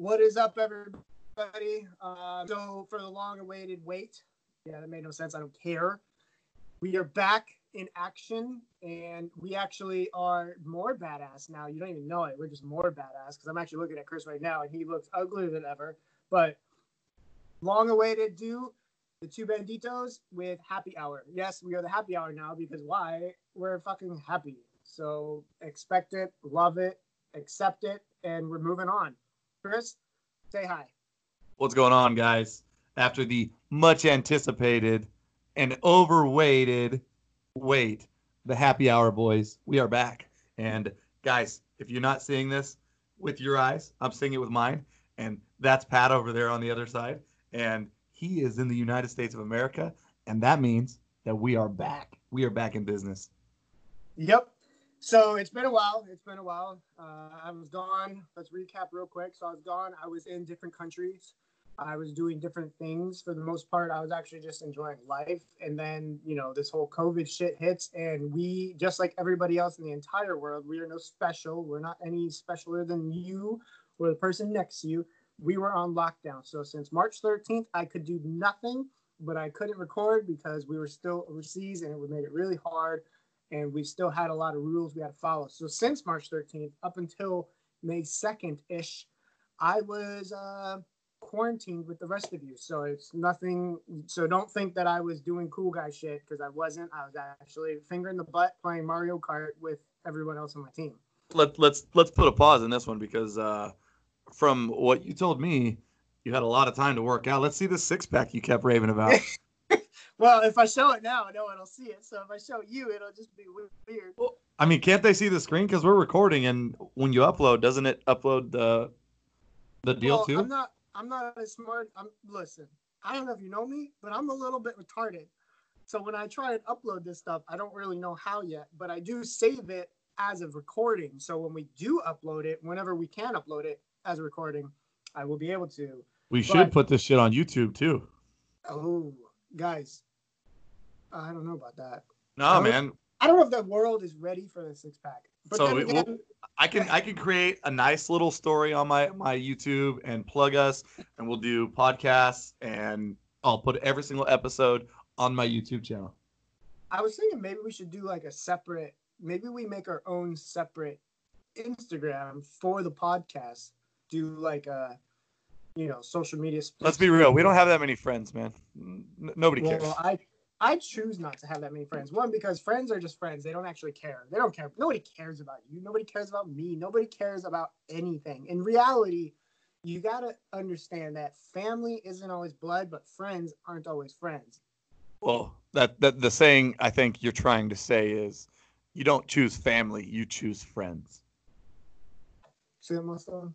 What is up, everybody? Uh, so, for the long-awaited wait, yeah, that made no sense. I don't care. We are back in action, and we actually are more badass now. You don't even know it. We're just more badass because I'm actually looking at Chris right now, and he looks uglier than ever. But long-awaited do the two banditos with happy hour. Yes, we are the happy hour now because why? We're fucking happy. So expect it, love it, accept it, and we're moving on. Chris, say hi. What's going on, guys? After the much anticipated and overweighted wait, the happy hour boys, we are back. And guys, if you're not seeing this with your eyes, I'm seeing it with mine. And that's Pat over there on the other side. And he is in the United States of America. And that means that we are back. We are back in business. Yep. So it's been a while. It's been a while. Uh, I was gone. Let's recap real quick. So I was gone. I was in different countries. I was doing different things. For the most part, I was actually just enjoying life. And then, you know, this whole COVID shit hits. And we, just like everybody else in the entire world, we are no special. We're not any specialer than you or the person next to you. We were on lockdown. So since March 13th, I could do nothing, but I couldn't record because we were still overseas and it made it really hard and we still had a lot of rules we had to follow. So since March 13th up until May 2nd ish, I was uh, quarantined with the rest of you. So it's nothing. So don't think that I was doing cool guy shit because I wasn't. I was actually finger in the butt playing Mario Kart with everyone else on my team. Let, let's let's put a pause in this one because uh, from what you told me, you had a lot of time to work out. Let's see the six pack you kept raving about. Well, if I show it now, no one will see it. So if I show you, it'll just be weird. Well, I mean, can't they see the screen? Because we're recording, and when you upload, doesn't it upload the the deal well, too? I'm not. I'm not as smart. I'm listen. I don't know if you know me, but I'm a little bit retarded. So when I try and upload this stuff, I don't really know how yet, but I do save it as a recording. So when we do upload it, whenever we can upload it as a recording, I will be able to. We should put this shit on YouTube too. Oh, guys, I don't know about that. No, man. I don't know if the world is ready for the six pack. But so again, we'll, I can I can create a nice little story on my my YouTube and plug us, and we'll do podcasts, and I'll put every single episode on my YouTube channel. I was thinking maybe we should do like a separate. Maybe we make our own separate Instagram for the podcast. Do like a you know social media. Let's be real. We don't have that many friends, man. N- nobody cares. Well, I I choose not to have that many friends. One, because friends are just friends. They don't actually care. They don't care. Nobody cares about you. Nobody cares about me. Nobody cares about anything. In reality, you got to understand that family isn't always blood, but friends aren't always friends. Well, that, that the saying I think you're trying to say is you don't choose family, you choose friends. See a muscle?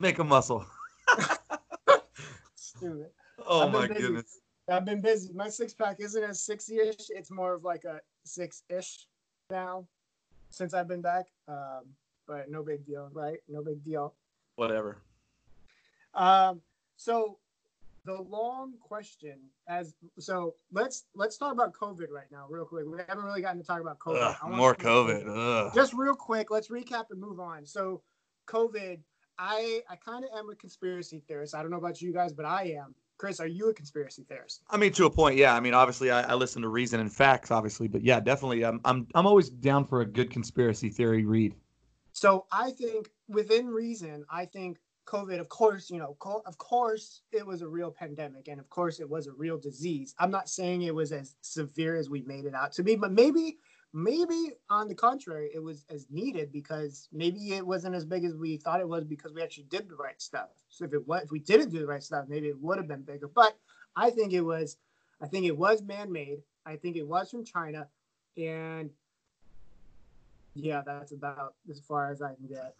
Make a muscle. Stupid. Oh my busy. goodness. I've been busy. My six pack isn't as sixty ish. It's more of like a six ish now since I've been back. Um, but no big deal, right? No big deal. Whatever. Um, so the long question as so let's let's talk about COVID right now, real quick. We haven't really gotten to talk about COVID. Ugh, more COVID. COVID. Just real quick, let's recap and move on. So COVID, I I kind of am a conspiracy theorist. I don't know about you guys, but I am. Chris, are you a conspiracy theorist? I mean, to a point, yeah. I mean, obviously, I, I listen to reason and facts, obviously, but yeah, definitely. I'm, I'm, I'm always down for a good conspiracy theory read. So I think within reason, I think COVID, of course, you know, co- of course, it was a real pandemic, and of course, it was a real disease. I'm not saying it was as severe as we made it out to be, but maybe maybe on the contrary it was as needed because maybe it wasn't as big as we thought it was because we actually did the right stuff. So if it was if we didn't do the right stuff maybe it would have been bigger. But i think it was i think it was man-made. I think it was from china. And yeah that's about as far as i can get.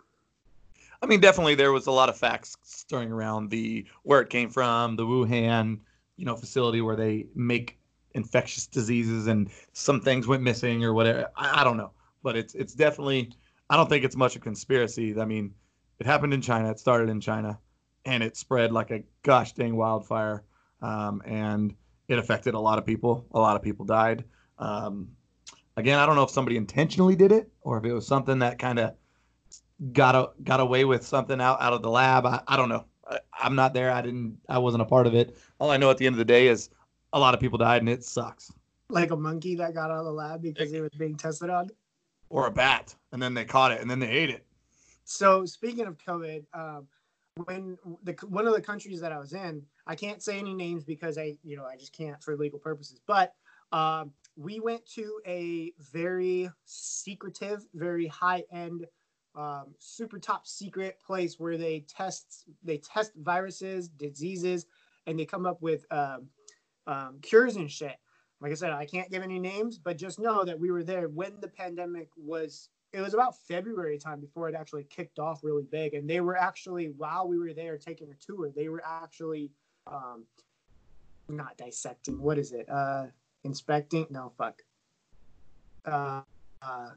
I mean definitely there was a lot of facts stirring around the where it came from the wuhan you know facility where they make infectious diseases and some things went missing or whatever. I, I, don't know, but it's it's definitely. I don't think it's much of a conspiracy. I mean, it happened in China. It started in China, and it spread like a gosh dang wildfire, um, and it affected a lot of people. A lot of people died. Um, again, I don't know if somebody intentionally did it or if it was something that kind of got a, got away with something out out of the lab. I, I don't know. I, I'm not there. I didn't. I wasn't a part of it. All I know at the end of the day is a lot of people died, and it sucks. Like a monkey that got out of the lab because it was being tested on. Or a bat, and then they caught it, and then they ate it. So speaking of COVID, um, when the one of the countries that I was in, I can't say any names because I, you know, I just can't for legal purposes. But um, we went to a very secretive, very high end, um, super top secret place where they test they test viruses, diseases, and they come up with um, um, cures and shit. Like I said, I can't give any names, but just know that we were there when the pandemic was. It was about February time before it actually kicked off really big, and they were actually while we were there taking a tour, they were actually um, not dissecting. What is it? Uh, inspecting? No, fuck. Uh, uh,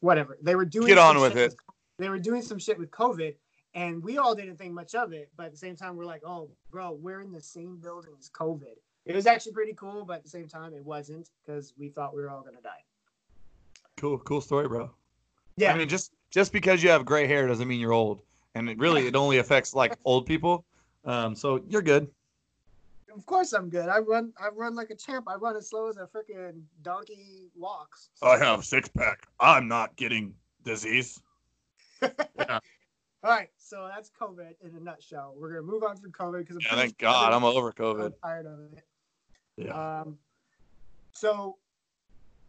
whatever. They were doing. Get on with it. They were doing some shit with COVID, and we all didn't think much of it. But at the same time, we're like, oh, bro, we're in the same building as COVID. It was actually pretty cool, but at the same time, it wasn't because we thought we were all gonna die. Cool, cool story, bro. Yeah, I mean, just just because you have gray hair doesn't mean you're old, and it really it only affects like old people. Um, so you're good. of course I'm good. I run, I run like a champ. I run as slow as a freaking donkey walks. I have six pack. I'm not getting disease. All right, so that's COVID in a nutshell. We're gonna move on from COVID because Yeah, thank God I'm over COVID. I'm tired of it. Yeah. Um, so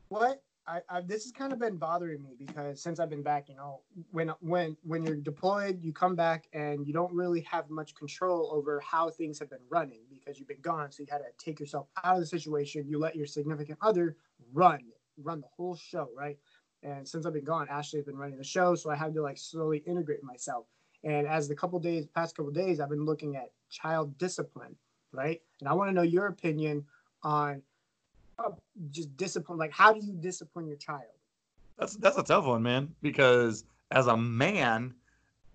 what I, I this has kind of been bothering me because since I've been back, you know, when when when you're deployed, you come back and you don't really have much control over how things have been running because you've been gone. So you had to take yourself out of the situation. You let your significant other run run the whole show, right? And since I've been gone, Ashley's been running the show, so I had to like slowly integrate myself. And as the couple days, past couple days, I've been looking at child discipline, right? And I want to know your opinion on uh, just discipline. Like, how do you discipline your child? That's that's a tough one, man. Because as a man,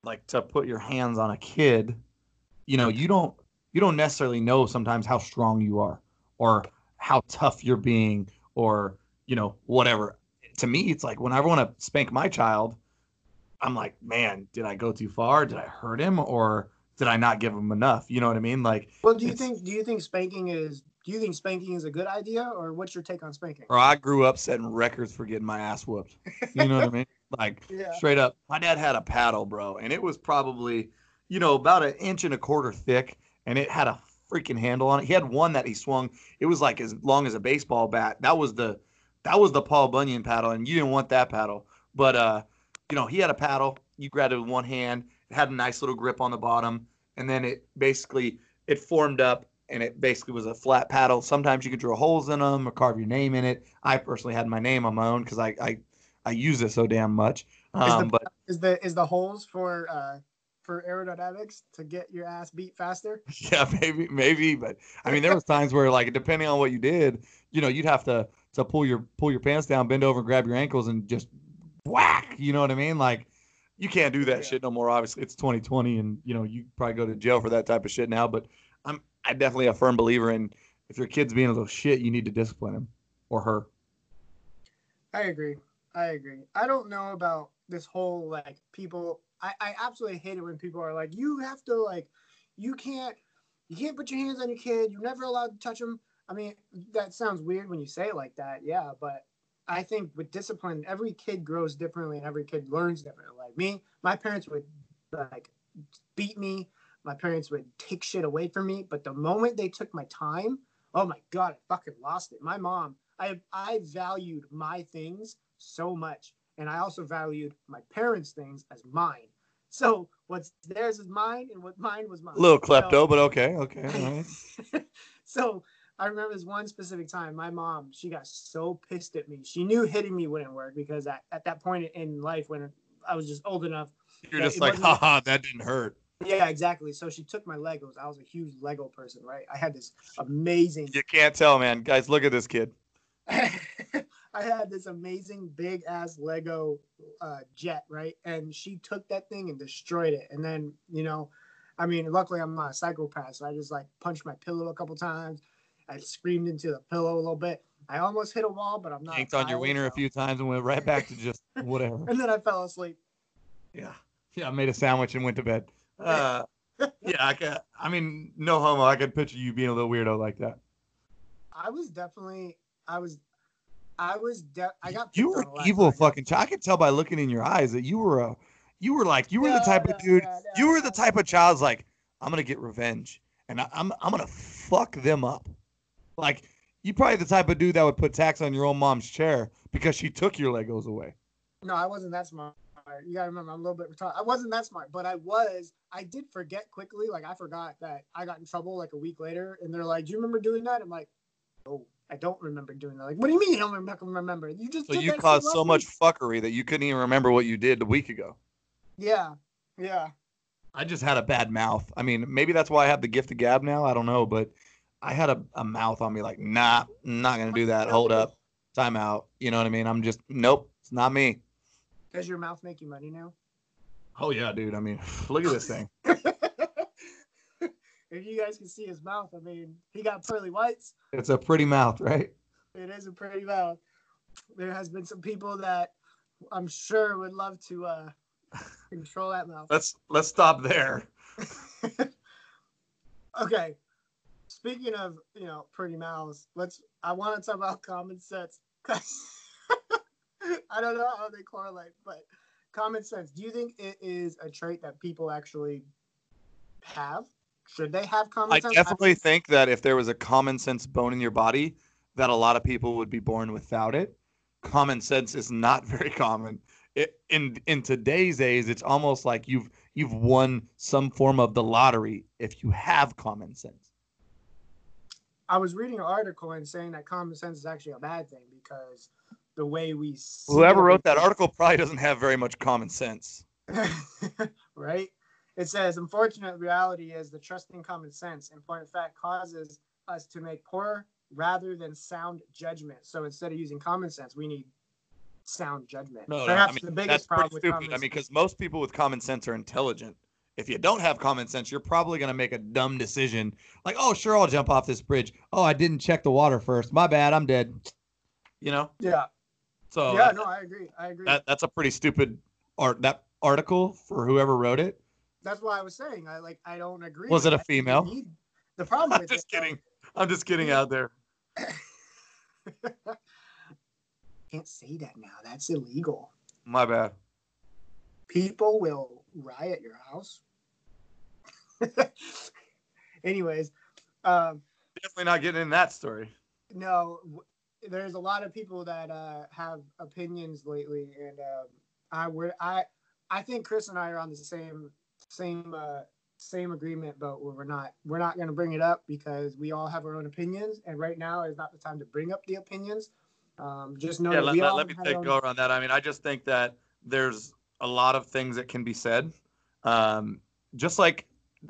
like to put your hands on a kid, you know, you don't you don't necessarily know sometimes how strong you are or how tough you're being or you know whatever. To me, it's like whenever I want to spank my child, I'm like, man, did I go too far? Did I hurt him or did I not give him enough? You know what I mean? Like, Well, do you think do you think spanking is do you think spanking is a good idea, or what's your take on spanking? or I grew up setting records for getting my ass whooped. You know what I mean? Like, Yeah. straight up. My dad had a paddle, bro, and it was probably, you know, about an inch and a quarter thick, and it had a freaking handle on it. He had one that he swung. It was like as long as a baseball bat. That was the, that was the Paul Bunyan paddle, and you didn't want that paddle. But uh, you know, he had a paddle. You grabbed it with one hand. It had a nice little grip on the bottom, and then it basically it formed up, and it basically was a flat paddle. Sometimes you could drill holes in them or carve your name in it. I personally had my name on my own because I, I I use it so damn much. Is the- Um, but Is the is the holes for uh for aerodynamics to get your ass beat faster? yeah, maybe, maybe. But I mean, there was times where, like, depending on what you did, you know, you'd have to to pull your pull your pants down, bend over, and grab your ankles, and just whack. You know what I mean? Like, you can't do that Yeah. shit no more. Obviously, it's 2020, and you know, you probably go to jail for that type of shit now. But I'm I definitely a firm believer in if your kid's being a little shit, you need to discipline him or her. I agree. I agree. I don't know about this whole like people. I, I absolutely hate it when people are like, you have to like, you can't, you can't put your hands on your kid. You're never allowed to touch them. I mean, that sounds weird when you say it like that. Yeah, but I think with discipline, every kid grows differently and every kid learns differently. Like me, my parents would like beat me. My parents would take shit away from me. But the moment they took my time, oh my god, I fucking lost it. My mom, I I valued my things so much, and I also valued my parents' things as mine. So what's theirs is mine, and what mine was mine. A little So- klepto, but okay, okay. right. so I remember this one specific time, my mom, she got so pissed at me. She knew hitting me wouldn't work because at, at that point in life when I was just old enough. You're just like, haha, that didn't hurt. Yeah, exactly. So she took my Legos. I was a huge Lego person, right? I had this amazing You can't tell, man. Guys, look at this kid. I had this amazing big ass Lego uh, jet, right? And she took that thing and destroyed it. And then, you know, I mean, luckily I'm not a psychopath, so I just like punched my pillow a couple times. I screamed into the pillow a little bit. I almost hit a wall, but I'm not. Yanked on your wiener a few times and went right back to just whatever. And then I fell asleep. Yeah. Yeah, I made a sandwich and went to bed. Uh, yeah, I could, I mean, no homo. I could picture you being a little weirdo like that. I was definitely. I was. I was. De- I got. You were on a lot, evil got- fucking child. I could tell by looking in your eyes that you were a, you were like, you were the type no, of dude. no, you were the type of child's like, I'm gonna get revenge, and I, I'm I'm gonna fuck them up. Like you probably the type of dude that would put tax on your own mom's chair because she took your Legos away. No, I wasn't that smart. You gotta remember, I'm a little bit retarded. I wasn't that smart, but I was. I did forget quickly. Like I forgot that I got in trouble like a week later, and they're like, "Do you remember doing that?" I'm like, "No, I don't remember doing that." Like, what do you mean you don't remember? remember? You just So you caused so much fuckery that you couldn't even remember what you did a week ago. Yeah, yeah. I just had a bad mouth. I mean, maybe that's why I have the gift of gab now. I don't know, but I had a, a mouth on me like, nah, I'm not gonna do that. Hold up, time out. You know what I mean? I'm just nope, it's not me. Does your mouth make you money now? Oh yeah, dude. I mean, look at this thing. if you guys can see his mouth, I mean, he got pearly whites. It's a pretty mouth, right? It is a pretty mouth. There has been some people that I'm sure would love to uh, control that mouth. Let's let's stop there. okay. Speaking of, you know, pretty mouths, let's I want to talk about common sense. 'cause I don't know how they correlate, but common sense. Do you think it is a trait that people actually have? Should they have common sense? I sense? definitely think that if there was a common sense bone in your body, that a lot of people would be born without it. Common sense is not very common. It, in in today's age, it's almost like you've you've won some form of the lottery if you have common sense. I was reading an article and saying that common sense is actually a bad thing because the way we Whoever wrote that article probably doesn't have very much common sense. right? It says, unfortunate reality is the trusting common sense, in point of fact, causes us to make poor rather than sound judgment. So instead of using common sense, we need sound judgment. No, no, I mean the biggest problem with stupid. common I mean, because most people with common sense are intelligent. If you don't have common sense, you're probably gonna make a dumb decision, like, "Oh, sure, I'll jump off this bridge. Oh, I didn't check the water first. My bad. I'm dead." You know. yeah, So yeah, no, I agree. I agree. that that's a pretty stupid art. That article for whoever wrote it. That's why I was saying, I like, I don't agree. Was it a female? need- The problem I'm just it, though- kidding. I'm just kidding out there. can't say that now. That's illegal. My bad. people will riot your house. Anyways, um, Definitely not getting in that story. no, there's a lot of people that uh, have opinions lately, and um, I would I I think Chris and I are on the same same uh, same agreement, but we're not we're not going to bring it up because we all have our own opinions, and right now is not the time to bring up the opinions. Um, just know yeah, that let, we let, all let me take own- go around that. I mean, I just think that there's a lot of things that can be said. Um, just like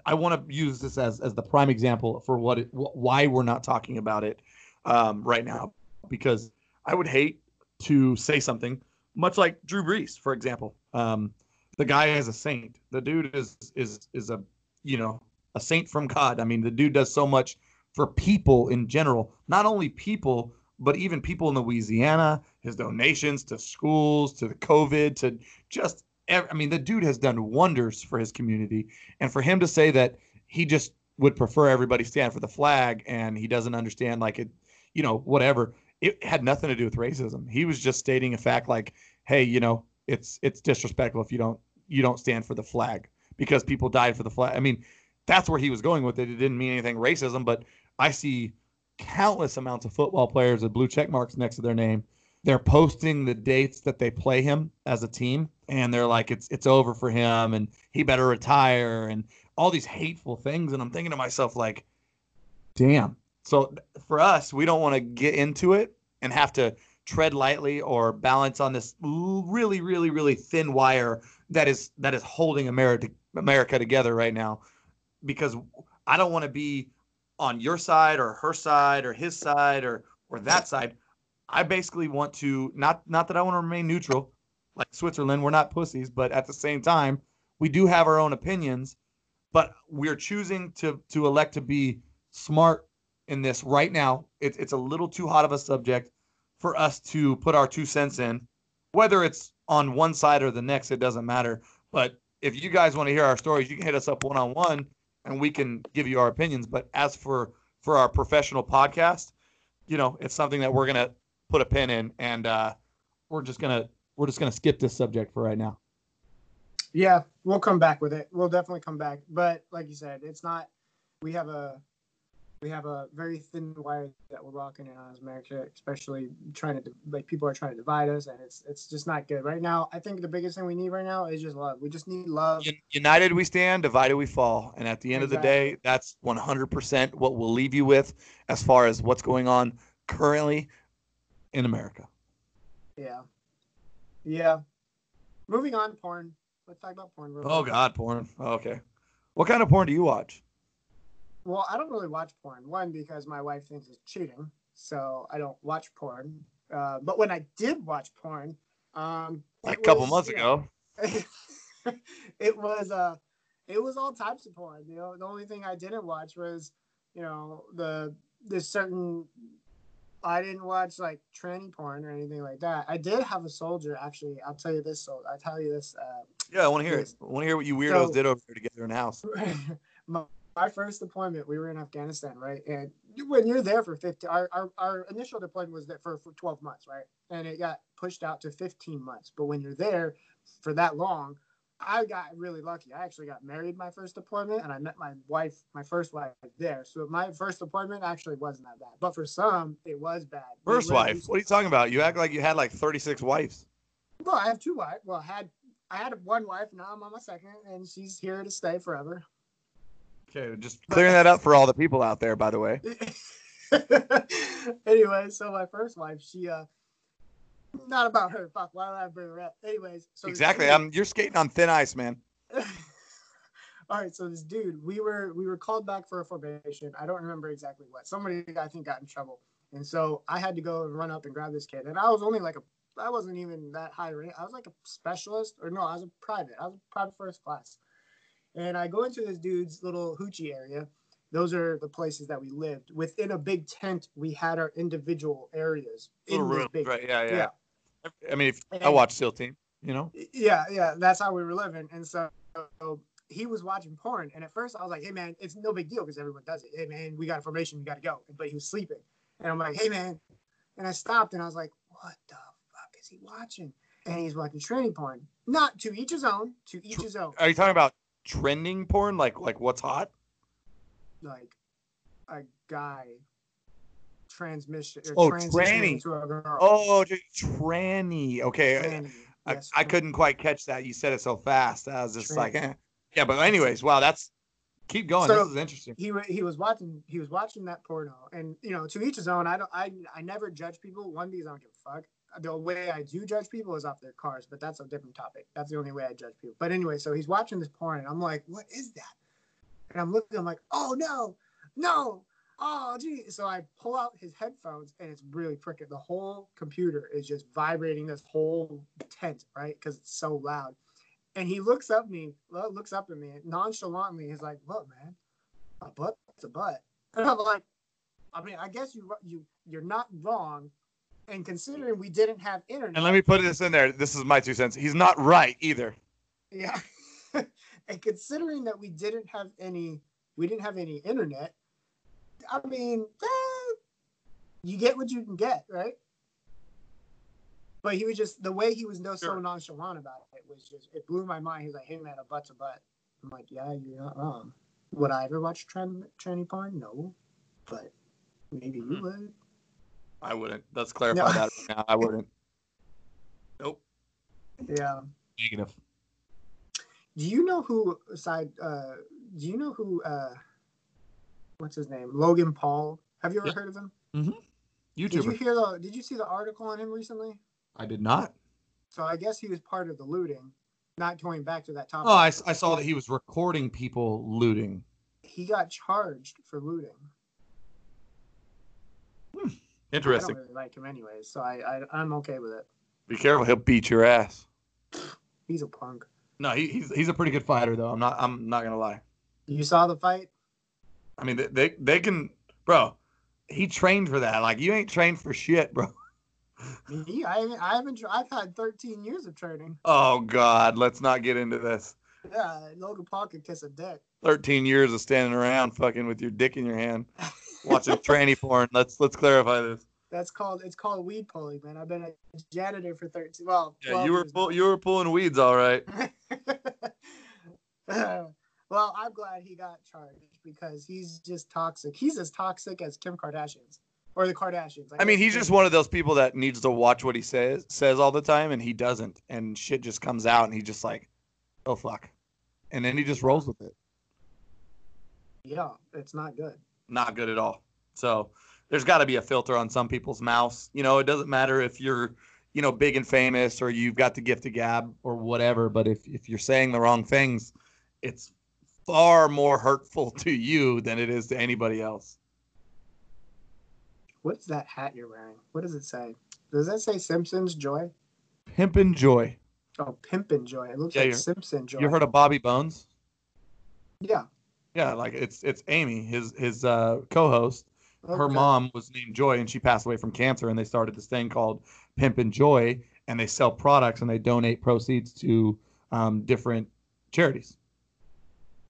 I want to use this as as the prime example for what it, wh- why we're not talking about it um, right now, because I would hate to say something much like Drew Brees, for example. Um, the guy is a saint. The dude is is is a you know a saint from God. I mean, the dude does so much for people in general, not only people, but even people in Louisiana, his donations to schools, to the COVID, to just, I mean, the dude has done wonders for his community. And for him to say that he just would prefer everybody stand for the flag and he doesn't understand, like it, you know, whatever, it had nothing to do with racism. He was just stating a fact like, hey, you know, it's it's disrespectful if you don't you don't stand for the flag because people died for the flag. I mean, that's where he was going with it. It didn't mean anything racism, but I see countless amounts of football players with blue check marks next to their name. They're posting the dates that they play him as a team, and they're like, "It's it's over for him, and he better retire," and all these hateful things. And I'm thinking to myself, like, "Damn." So for us, we don't want to get into it and have to tread lightly or balance on this really, really, really thin wire that is that is holding America America together right now, because I don't want to be on your side or her side or his side or or that side. I basically want to not not that I want to remain neutral, like Switzerland. We're not pussies, but at the same time, we do have our own opinions. But we're choosing to to elect to be smart in this right now. It's it's a little too hot of a subject for us to put our two cents in. Whether it's on one side or the next, it doesn't matter. But if you guys want to hear our stories, you can hit us up one on one, and we can give you our opinions. But as for for our professional podcast, you know, it's something that we're gonna put a pin in, and uh, we're just gonna we're just gonna skip this subject for right now. Yeah, we'll come back with it. We'll definitely come back. But like you said, it's not. We have a we have a very thin wire that we're walking in on America, especially trying to like people are trying to divide us, and it's it's just not good right now. I think the biggest thing we need right now is just love. We just need love. United we stand, divided we fall, and at the end exactly. of the day, that's 100% what we'll leave you with as far as what's going on currently in America. Yeah, yeah. Moving on, porn. Let's talk about porn. oh God, porn. Oh, okay. What kind of porn do you watch? Well, I don't really watch porn. One because my wife thinks it's cheating, so I don't watch porn. Uh, but when I did watch porn, um, like a couple was, months ago, know, it was uh, it was all types of porn. You know, the only thing I didn't watch was, you know, the this certain. I didn't watch like tranny porn or anything like that. I did have a soldier actually. I'll tell you this. So I'll tell you this. Uh, yeah, I want to hear this. it. I want to hear what you weirdos so, did over there together in the house. my, my first deployment, we were in Afghanistan, right? And when you're there for 15, our, our, our initial deployment was there for, for 12 months, right? And it got pushed out to 15 months. But when you're there for that long, I got really lucky. I actually got married my first deployment, and I met my wife, my first wife, there. So my first deployment actually wasn't that bad, but for some, it was bad. First wife? What are you talking about? You act like you had like 36 wives. Well, I have two wives. Well, I had I had one wife. Now I'm on my second, and she's here to stay forever. Okay, just clearing that up for all the people out there, by the way. anyway, so my first wife, she uh not about her. Fuck, why did I bring her up? Anyways, so exactly. I'm you're skating on thin ice, man. all right, so this dude, we were we were called back for a formation. I don't remember exactly what. Somebody I think got in trouble, and so I had to go and run up and grab this kid. And I was only like a, I wasn't even that high rank. I was like a specialist, or no, I was a private. I was a private first class. And I go into this dude's little hoochie area. Those are the places that we lived. Within a big tent, we had our individual areas. In oh, room, big, right? Yeah, yeah, yeah. I mean, if, I watch SEAL Team, you know. Yeah, yeah. That's how we were living, and so, he was watching porn. And at first, I was like, "Hey, man, it's no big deal because everyone does it. Hey, man, we got information, you got to go." But he was sleeping, and I'm like, "Hey, man," and I stopped, and I was like, "What the fuck is he watching?" And he's watching training porn. Not to each his own. To each his own. Are you talking about trending porn? Like like what's hot? Like a guy transmission. oh, tranny. Oh, tranny. Okay. Tranny. I, yes, I, couldn't quite catch that. You said it so fast. I was just tranny. like, eh. yeah. But anyways, wow, that's keep going. So this is interesting. He he was watching he was watching that porno, and you know, to each his own. I don't I I never judge people. One because I don't give a fuck the way I do judge people is off their cars, but that's a different topic. That's the only way I judge people. But anyway, so he's watching this porn, and I'm like, what is that? And I'm looking, I'm like, oh no, no, oh gee. So I pull out his headphones, and it's really freaking. The whole computer is just vibrating this whole tent, right? Because it's so loud. And he looks up me, looks up at me nonchalantly. He's like, "What, man? A butt's a butt." And I'm like, I mean, I guess you you you're not wrong and considering we didn't have internet. And let me put this in there. This is my two cents. He's not right either. Yeah. and considering that we didn't have any, we didn't have any internet. I mean, eh, you get what you can get, right? But he was just the way he was no, so nonchalant about it was just it blew my mind. He's like, "Hey man, a butt's a butt." I'm like, "Yeah, you're not wrong." Would I ever watch tranny porn? No, but maybe mm-hmm. you would. I wouldn't. Let's clarify no. that right now. I wouldn't. Nope. Yeah. Negative. Do you know who side? uh do you know who uh what's his name? Logan Paul. Have you ever heard of him? Mm-hmm. YouTuber. Did you hear the did you see the article on him recently? I did not. So I guess he was part of the looting. Not going back to that topic. Oh, I, I saw that he was recording people looting. He got charged for looting. Hmm. Interesting. I don't really like him anyways, so I, I am okay with it. Be careful, he'll beat your ass. He's a punk. No, he, he's he's a pretty good fighter though. I'm not I'm not gonna lie. You saw the fight? I mean, they they, they can, bro. He trained for that. Like you ain't trained for shit, bro. Me, I haven't, I haven't. I've had 13 years of training. Oh God, let's not get into this. Yeah, Logan Paul could kiss a dick. 13 years of standing around fucking with your dick in your hand, watching tranny porn. Let's let's clarify this. That's called it's called weed pulling, man. I've been a janitor for 13. Well, Yeah, you were pull, you were pulling weeds, all right. well, I'm glad he got charged because he's just toxic. He's as toxic as Kim Kardashian's or the Kardashians. I mean, he's just one of those people that needs to watch what he says says all the time, and he doesn't, and shit just comes out, and he's just like, oh fuck, and then he just rolls with it. Yeah, it's not good. Not good at all. So there's got to be a filter on some people's mouths. You know, it doesn't matter if you're, you know, big and famous or you've got the gift of gab or whatever, but if if you're saying the wrong things, it's far more hurtful to you than it is to anybody else. What's that hat you're wearing? What does it say? Does that say Simpsons Joy? Pimpin' joy. Oh, Pimpin' Joy. It looks Yeah, like Simpson Joy. You heard of Bobby Bones? Yeah. Yeah, like it's it's Amy, his his uh, co-host. Her mom was named Joy, and she passed away from cancer. And they started this thing called Pimpin' Joy, and they sell products and they donate proceeds to um, different charities.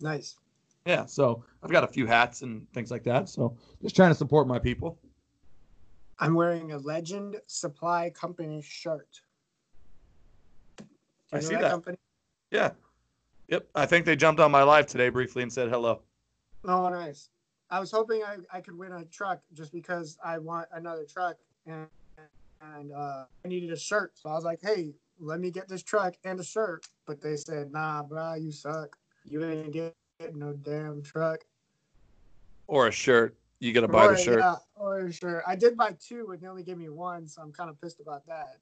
Nice. Yeah, so I've got a few hats and things like that. So just trying to support my people. I'm wearing a Legend Supply Company shirt. Do I see that. company? Yeah, yep. I think they jumped on my live today briefly and said hello. Oh, nice. I was hoping I, I could win a truck just because I want another truck and and uh, I needed a shirt. So I was like, hey, let me get this truck and a shirt. But they said, nah, bro, you suck. You ain't getting no damn truck. Or a shirt. You got to buy or, the shirt. Yeah, or a shirt. I did buy two and they only gave me one, so I'm kind of pissed about that.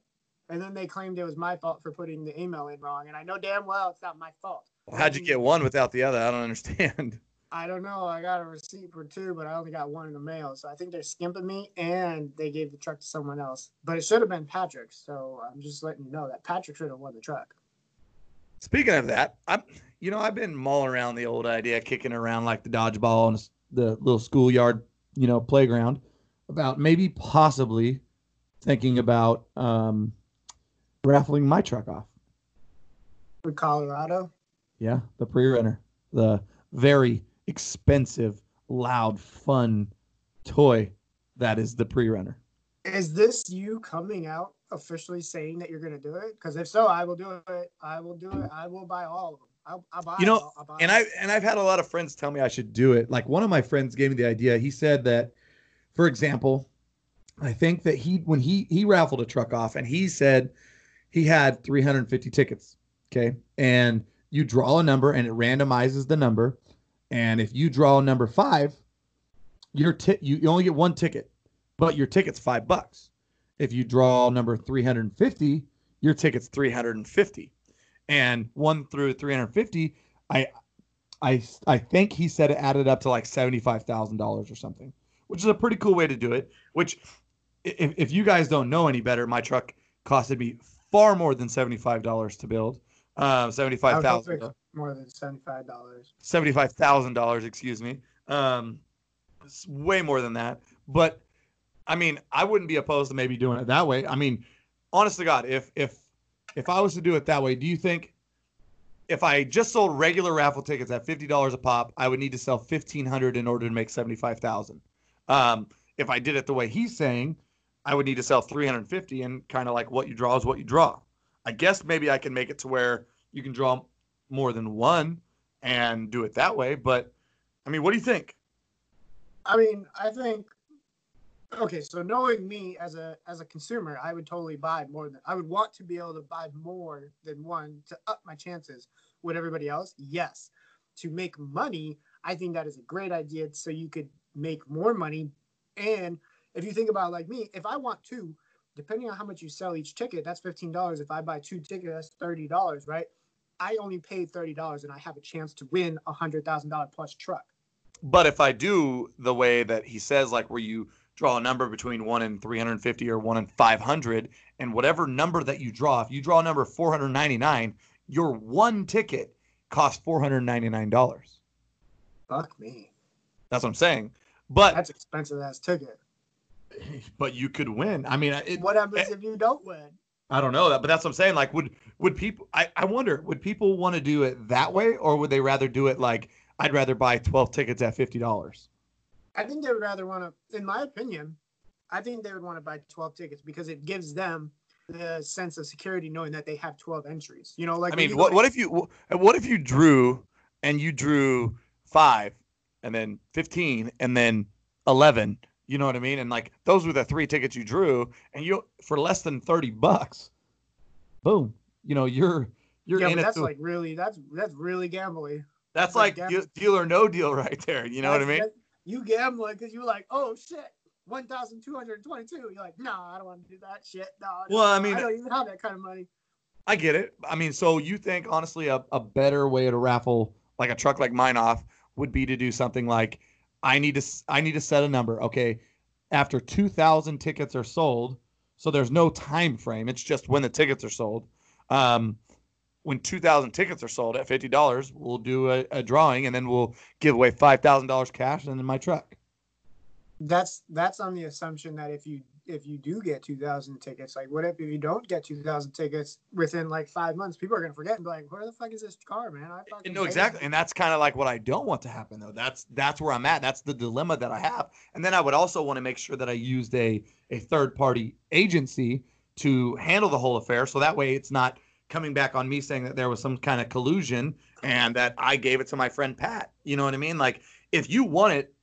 And then they claimed it was my fault for putting the email in wrong. And I know damn well it's not my fault. How'd you get one without the other? I don't understand. I don't know. I got a receipt for two, but I only got one in the mail. So I think they're skimping me, and they gave the truck to someone else. But it should have been Patrick. So I'm just letting you know that Patrick should have won the truck. Speaking of that, I'm you know I've been mulling around the old idea, kicking around like the dodgeball and the little schoolyard, you know, playground, about maybe possibly thinking about um, raffling my truck off. With Colorado, Yeah, the pre-runner, the very expensive, loud, fun toy that is the pre-runner. is this you coming out officially saying that you're going to do it? Because if so, I will do it. I will do it. I will buy all of them. I'll, I'll buy. You know, I'll, I'll buy and I and I've had a lot of friends tell me I should do it. Like one of my friends gave me the idea. He said that, for example, I think that he when he he raffled a truck off and he said he had 350 tickets. Okay, and you draw a number and it randomizes the number, and if you draw number five, your you, you only get one ticket, but your ticket's five bucks. If you draw number 350, your ticket's 350 and one through 350 i i i think he said it added up to like $75000 or something which is a pretty cool way to do it which if, if you guys don't know any better my truck costed me far more than $75 to build I was $75000 more than seventy-five dollars. $75000 excuse me. Um it's way more than that but i mean i wouldn't be opposed to maybe doing it that way. I mean honest to god if if if i was to do it that way do you think if i just sold regular raffle tickets at $50 a pop i would need to sell 1500 in order to make 75000 um if i did it the way he's saying i would need to sell 350 and kind of like what you draw is what you draw i guess maybe i can make it to where you can draw more than one and do it that way but i mean what do you think I mean, I think okay, so knowing me as a as a consumer, I would totally buy more than I would want to be able to buy more than one to up my chances with everybody else. Yes. To make money, I think that is a great idea so you could make more money and if you think about like me, if I want two, depending on how much you sell each ticket, that's $15. If I buy two tickets, that's $30, right? I only paid $30 and I have a chance to win a $100,000 plus truck. But if I do the way that he says, like where you draw a number between one and 350 or one and 500, and whatever number that you draw, if you draw a number 499, your one ticket costs $499. Fuck me. That's what I'm saying. But That's expensive ass ticket. but you could win. I mean, it, What happens eh, if you don't win? I don't know that, but that's what I'm saying. Like, would would people? I, I wonder, would people want to do it that way, or would they rather do it like I'd rather buy 12 tickets at fifty dollars? I think they would rather want to, in my opinion, I think they would want to buy 12 tickets because it gives them the sense of security knowing that they have 12 entries. You know, like I mean, what go what if you what if you drew and you drew five, and then 15, and then 11? You know what I mean? And like those were the three tickets you drew, and you for less than 30 bucks, boom. You know, you're you're yeah, in it. that's to- like really that's that's really gambling. that's like like gam- deal, or no deal right there. You know what I mean? You gambling because you're like, oh shit, 1,222. You're like, no, I don't want to do that shit. No, no, Well, I mean- I don't even have that kind of money. I get it. I mean, so you think honestly a, a better way to raffle like a truck like mine off would be to do something like I need to I need to set a number. Okay, after 2000 tickets are sold, so there's no time frame. It's just when the tickets are sold. Um when 2000 tickets are sold at $50, we'll do a, a drawing and then we'll give away $5,000 cash and then my truck. That's that's on the assumption that if you if you do get 2,000 tickets, like what if, if you don't get 2,000 tickets within like five months, people are gonna forget and be like, where the fuck is this car, man? I No, exactly, it." and that's kind of like what I don't want to happen, though. That's that's where I'm at. That's the dilemma that I have. And then I would also want to make sure that I used a a third party agency to handle the whole affair, so that way it's not coming back on me saying that there was some kind of collusion and that I gave it to my friend Pat. You know what I mean? Like if you want it,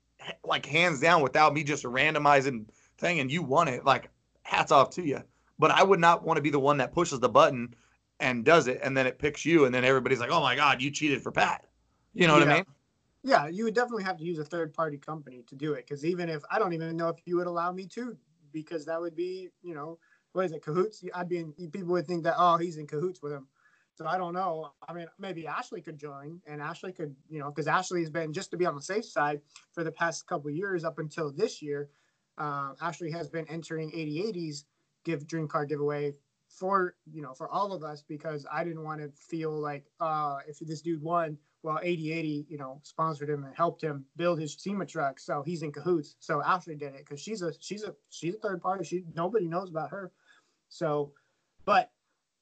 like hands down, without me just randomizing thing, and you want it, like hats off to you. But I would not want to be the one that pushes the button and does it, and then it picks you, and then everybody's like, "Oh my God, you cheated for Pat." You know what I mean? Yeah, you would definitely have to use a third party company to do it. Because even if I don't even know if you would allow me to, because that would be, you know, what is it, cahoots? I'd be in, people would think that, oh, he's in cahoots with him. So I don't know. I mean, maybe Ashley could join and Ashley could, you know, because Ashley has been, just to be on the safe side, for the past couple of years up until this year, uh, Ashley has been entering 8080s give dream card giveaway for, you know, for all of us because I didn't want to feel like, uh, if this dude won, well, 8080, you know, sponsored him and helped him build his SEMA truck, so he's in cahoots. So Ashley did it because she's a she's a she's a third party. She nobody knows about her. So, but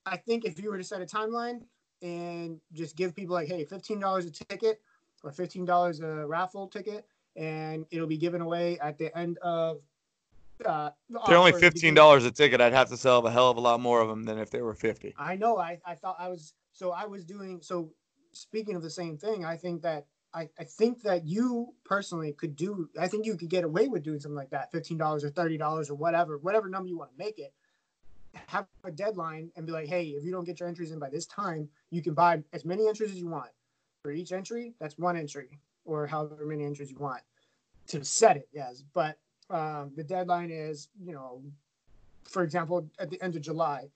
I think if you were to set a timeline and just give people like, hey, fifteen dollars a ticket or fifteen dollars a raffle ticket, and it'll be given away at the end of. Uh, the They're only fifteen dollars a ticket. I'd have to sell a hell of a lot more of them than if they were fifty. I know. I, I thought I was so I was doing so. Speaking of the same thing, I think that I, I think that you personally could do. I think you could get away with doing something like that, fifteen dollars or thirty dollars or whatever, whatever number you want to make it. Have a deadline and be like, hey, if you don't get your entries in by this time, you can buy as many entries as you want. For each entry, that's one entry, or however many entries you want to set it. Yes, but um, the deadline is, you know, for example, at the end of July.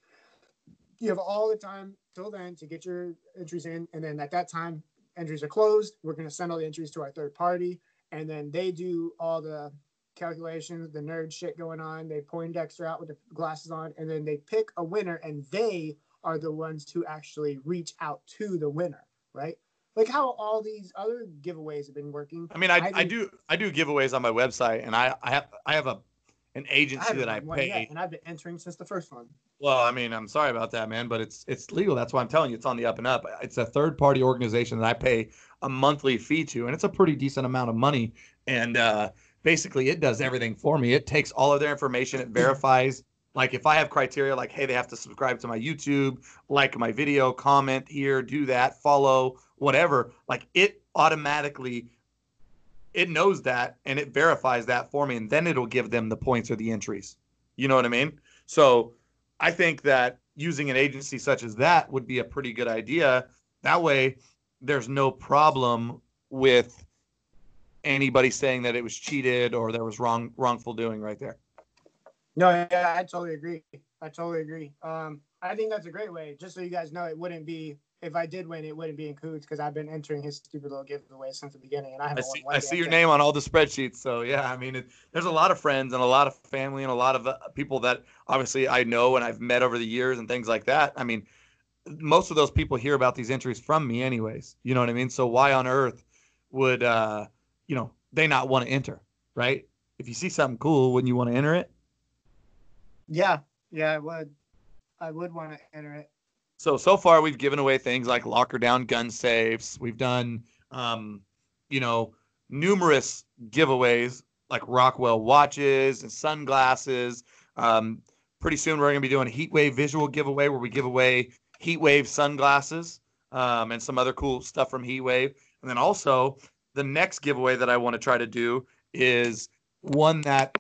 You have all the time till then to get your entries in and then at that time entries are closed. We're going to send all the entries to our third party and then they do all the calculations the nerd shit going on. They poindexter out with the glasses on and then they pick a winner and they are the ones to actually reach out to the winner right like how all these other giveaways have been working I mean, I, I I, do I do giveaways on my website, and I I have I have a an agency haven't that I pay. yet, and I've been entering since the first one. Well, I mean, I'm sorry about that, man, but it's it's legal. That's why I'm telling you, it's on the up and up. It's a third party organization that I pay a monthly fee to, and it's a pretty decent amount of money. And uh, basically, it does everything for me. It takes all of their information, it verifies. Like if I have criteria, like hey, they have to subscribe to my YouTube, like my video, comment here, do that, follow, whatever. Like it automatically it knows that and it verifies that for me and then it'll give them the points or the entries. You know what i mean? So i think that using an agency such as that would be a pretty good idea. That way there's no problem with anybody saying that it was cheated or there was wrong wrongful doing right there No, yeah, I totally agree. I totally agree. Um, I think that's a great way. Just so you guys know, it wouldn't be if I did win, it wouldn't be in Coots because I've been entering his stupid little giveaway since the beginning, and I I haven't see, won one I see your yet. name on all the spreadsheets. So yeah, I mean, it, there's a lot of friends and a lot of family and a lot of uh, people that obviously I know and I've met over the years and things like that. I mean, most of those people hear about these entries from me, anyways. You know what I mean? So why on earth would uh, you know they not want to enter, right? If you see something cool, wouldn't you want to enter it? Yeah, yeah, I would. I would want to enter it. So so far we've given away things like locker down gun safes. We've done um, you know, numerous giveaways like Rockwell watches and sunglasses. Um, pretty soon we're going to be doing a Heatwave Visual giveaway where we give away Heatwave sunglasses um, and some other cool stuff from Heatwave. And then also the next giveaway that I want to try to do is one that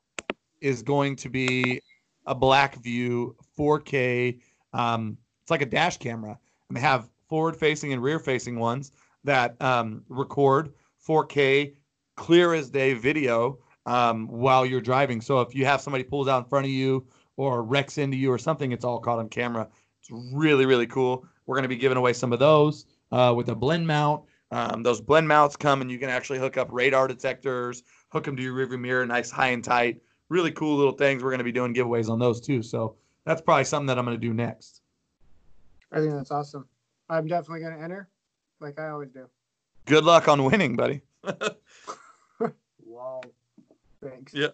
is going to be a BlackVue 4K. Um, it's like a dash camera, and they have forward-facing and rear-facing ones that um, record 4K clear as day video um, while you're driving. So if you have somebody pulls out in front of you or wrecks into you or something, it's all caught on camera. It's really really cool. We're going to be giving away some of those uh, with a BlendMount. Um, those BlendMounts come and you can actually hook up radar detectors, hook them to your rearview mirror, nice high and tight. Really cool little things. We're going to be doing giveaways on those too. So that's probably something that I'm going to do next. I think that's awesome. I'm definitely going to enter, like I always do. Good luck on winning, buddy. wow. Thanks. Yeah.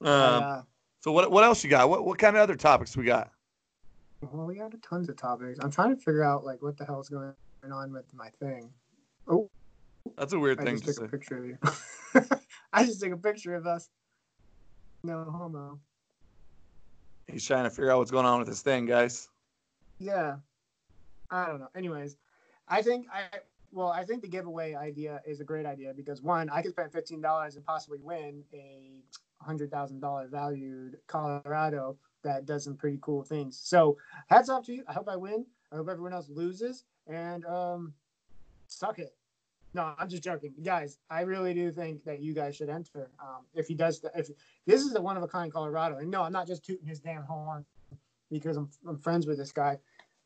Um, uh, so what what else you got? What what kind of other topics we got? well, we got tons of topics. I'm trying to figure out like what the hell's going on with my thing. Oh, That's a weird I thing just to took say. a picture of you. I just took a picture of us. No homo. He's trying to figure out what's going on with this thing, guys. Yeah. I don't know. Anyways, I think I well, I think the giveaway idea is a great idea because one, I could spend fifteen dollars and possibly win a hundred thousand dollar valued Colorado that does some pretty cool things. So hats off to you. I hope I win. I hope everyone else loses. And um suck it. No, I'm just joking, guys. I really do think that you guys should enter. Um, if he does, if this is a one of a kind Colorado, and no, I'm not just tooting his damn horn because I'm, I'm friends with this guy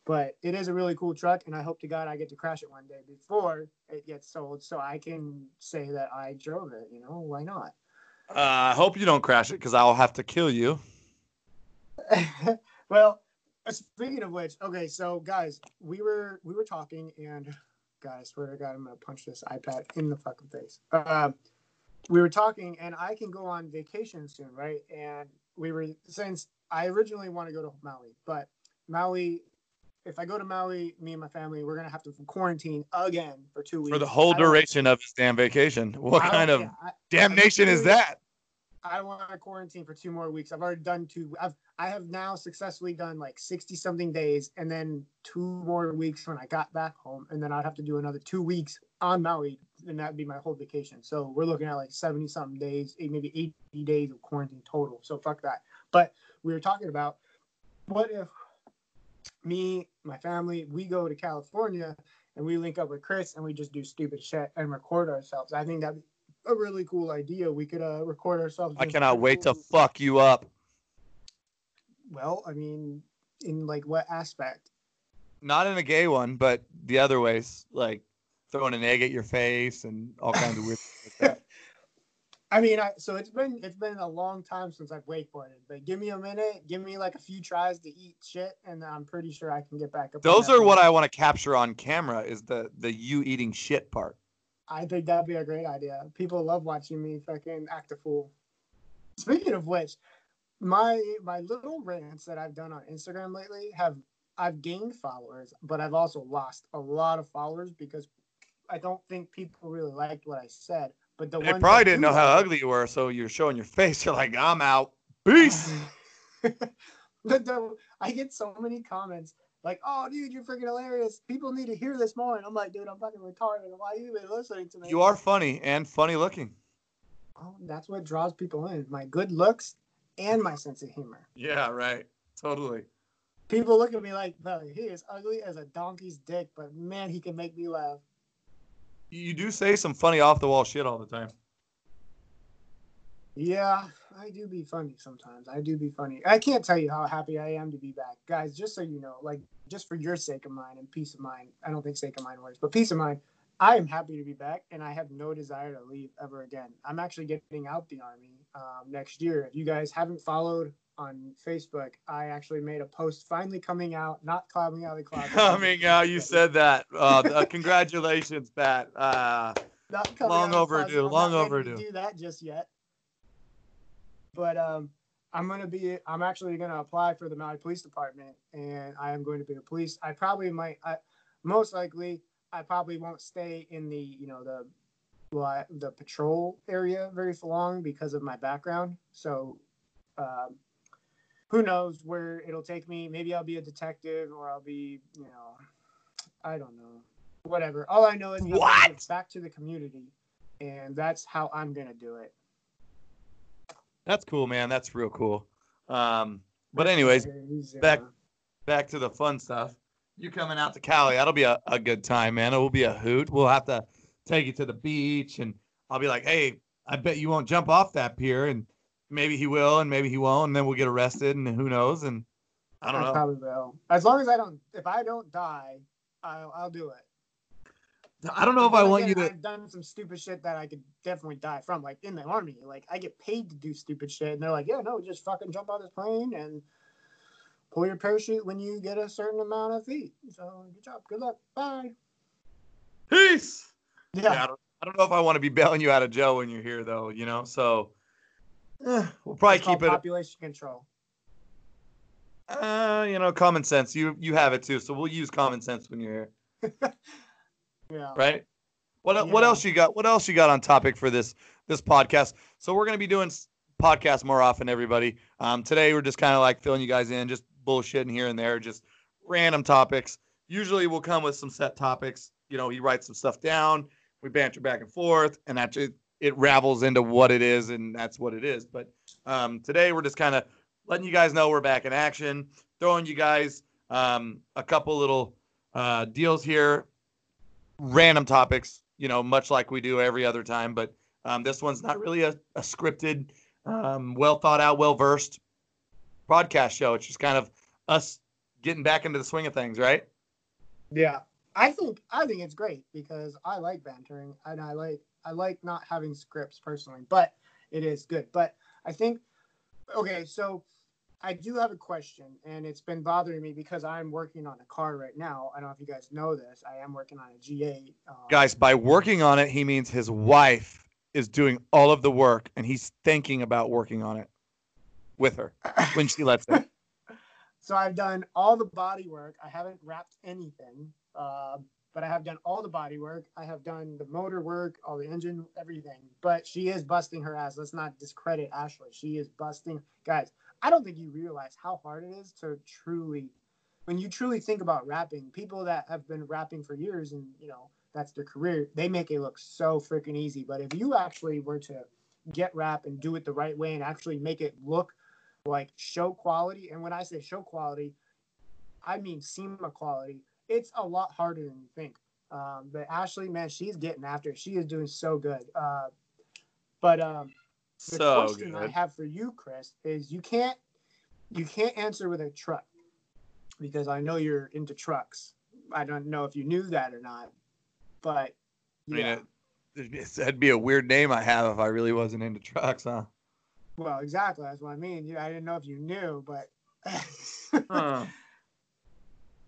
but it is a really cool truck and i hope to god i get to crash it one day before it gets sold so i can say that i drove it you know why not Uh, I hope you don't crash it because I'll have to kill you. well speaking of which okay so guys we were we were talking and guys swear to god i'm gonna punch this ipad in the fucking face um, we were talking and i can go on vacation soon right and we were since i originally want to go to maui but maui if i go to maui me and my family we're gonna have to quarantine again for two weeks For the whole duration of his damn vacation. What kind of yeah, I- damnation is that? I don't want to quarantine for two more weeks. I've already done two. I've I have now successfully done like sixty something days, and then two more weeks when I got back home, and then I'd have to do another two weeks on Maui, and that'd be my whole vacation. So we're looking at like seventy something days, maybe eighty days of quarantine total. So fuck that. But we were talking about what if me, my family, we go to California and we link up with Chris and we just do stupid shit and record ourselves. I think that'd be a really cool idea. We could uh, record ourselves. I cannot pretty wait to fuck you up. Well, I mean, in like what aspect? Not in a gay one, but the other ways, like throwing an egg at your face and all kinds of weird things like that. I mean, I so it's been it's been a long time since I've wakeboarded, but give me a minute, give me like a few tries to eat shit, and I'm pretty sure I can get back up. Those that are what. I want to capture on camera is the the you eating shit part. I think that'd be a great idea. People love watching me fucking act a fool. Speaking of which, my my little rants that I've done on Instagram lately have I've gained followers, but I've also lost a lot of followers because I don't think people really liked what I said. But the They probably didn't know how ugly you were, so you're showing your face. You're like, I'm out. Peace. but the, I get so many comments like, "Oh, dude, you're freaking hilarious. People need to hear this more." And I'm like, "Dude, I'm fucking retarded. Why are you even listening to me?" You are funny and funny looking. Oh, that's what draws people in. My good looks and my sense of humor. Yeah, right. Totally. People look at me like, "Well, he is ugly as a donkey's dick, but man, he can make me laugh." You do say some funny off the wall shit all the time. Yeah, I do be funny sometimes. I do be funny. I can't tell you how happy I am to be back, guys. Just so you know, like just for your sake of mine and peace of mind. I don't think sake of mind works, but peace of mind. I am happy to be back, and I have no desire to leave ever again. I'm actually getting out the army um, next year. If you guys haven't followed on Facebook, I actually made a post finally coming out, not climbing out of the closet. Coming out, you said that. Uh, uh, congratulations, Pat. Uh, Not coming Long out of the overdue, long not ready to overdue. Do that just yet. But um, I'm gonna be. I'm actually gonna apply for the Maui Police Department, and I am going to be a police. I probably might. I, most likely, I probably won't stay in the you know the well I, the patrol area very for long because of my background. So, um, who knows where it'll take me? Maybe I'll be a detective, or I'll be you know, I don't know, whatever. All I know is What? back to the community, and that's how I'm gonna do it. That's cool, man. That's real cool. Um, but anyways, uh, back- back to the fun stuff. You coming out to Cali? That'll be a, a good time, man. It will be a hoot. We'll have to take you to the beach, and I'll be like, "Hey, I bet you won't jump off that pier," and maybe he will, and maybe he won't, and then we'll get arrested, and who knows? And I don't know. probably will. As long as I don't, if I don't die, I'll, I'll do it. I don't know if I then want you to. I've done some stupid shit that I could definitely die from, like in the army. Like I get paid to do stupid shit, and they're like, "Yeah, no, just fucking jump out this plane and pull your parachute when you get a certain amount of feet." So good job, good luck, bye. Peace. Yeah, Yeah, I don't, I don't know if I want to be bailing you out of jail when you're here, though. You know, so eh, we'll probably It's called keep it. population control. Uh, you know, common sense. You you have it too, so we'll use common sense when you're here. Yeah. right? What what else you got? What else you got on topic for this this podcast? So we're gonna be doing podcasts more often, everybody. Um, today we're just kind of like filling you guys in, just bullshitting here and there, just random topics. Usually we'll come with some set topics. You know, he writes some stuff down, we banter back and forth, and that it, it ravels into what it is, and that's what it is. But um, today we're just kind of letting you guys know we're back in action, throwing you guys um, a couple little uh, deals here random topics, you know, much like we do every other time. But um, this one's not really a, a scripted, um, well thought out, well versed broadcast show. It's just kind of us getting back into the swing of things, right? Yeah, I think I think it's great because I like bantering and I like I like not having scripts personally, but it is good. But I think okay, so I do have a question, and it's been bothering me because I'm working on a car right now. I don't know if you guys know this. I am working on a G8. Um, Guys, by working on it, he means his wife is doing all of the work and he's thinking about working on it with her when she lets it. So I've done all the body work. I haven't wrapped anything, uh, but I have done all the body work. I have done the motor work, all the engine, everything. But she is busting her ass. Let's not discredit Ashley. She is busting. Guys, I don't think you realize how hard it is to truly, when you truly think about wrapping, people that have been wrapping for years and, you know, that's their career, they make it look so freaking easy. But if you actually were to get wrap and do it the right way and actually make it look like show quality. And when I say show quality, I mean SEMA quality. It's a lot harder than you think. Um, but Ashley, man, she's getting after it. She is doing so good. Uh, but um, the So question I have for you, Chris, is you can't you can't answer with a truck because I know you're into trucks. I don't know if you knew that or not, but I mean, yeah. it, that'd be a weird name I have if I really wasn't into trucks, huh? well, exactly. That's what I mean. Yeah, I didn't know if you knew, but Huh.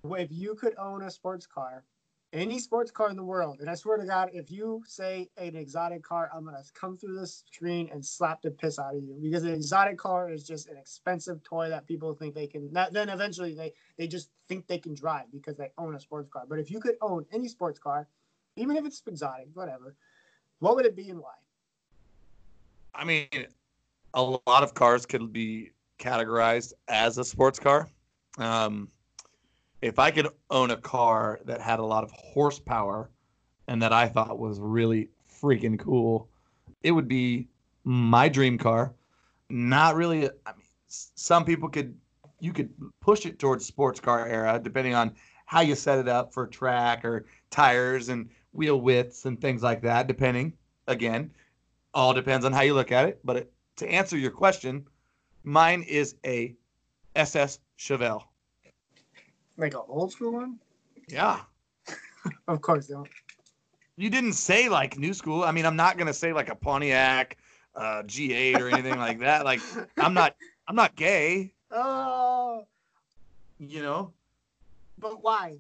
If you could own a sports car, any sports car in the world, and I swear to God, if you say an exotic car, I'm gonna come through this screen and slap the piss out of you because an exotic car is just an expensive toy that people think they can. That, then eventually they they just think they can drive because they own a sports car. But if you could own any sports car, even if it's exotic, whatever, what would it be and why? I mean, a lot of cars could be categorized as a sports car. Um, if I could own a car that had a lot of horsepower and that I thought was really freaking cool, it would be my dream car. Not really. I mean, some people could, you could push it towards sports car era depending on how you set it up for track or tires and wheel widths and things like that. Depending, again, all depends on how you look at it. But it, to answer your question, mine is a SS Chevelle. Like an old school one? Yeah. Of course, they don't. You didn't say like new school. I mean, I'm not gonna say like a Pontiac, uh, G8 or anything like that. Like, I'm not, I'm not gay. Oh, You know, but why?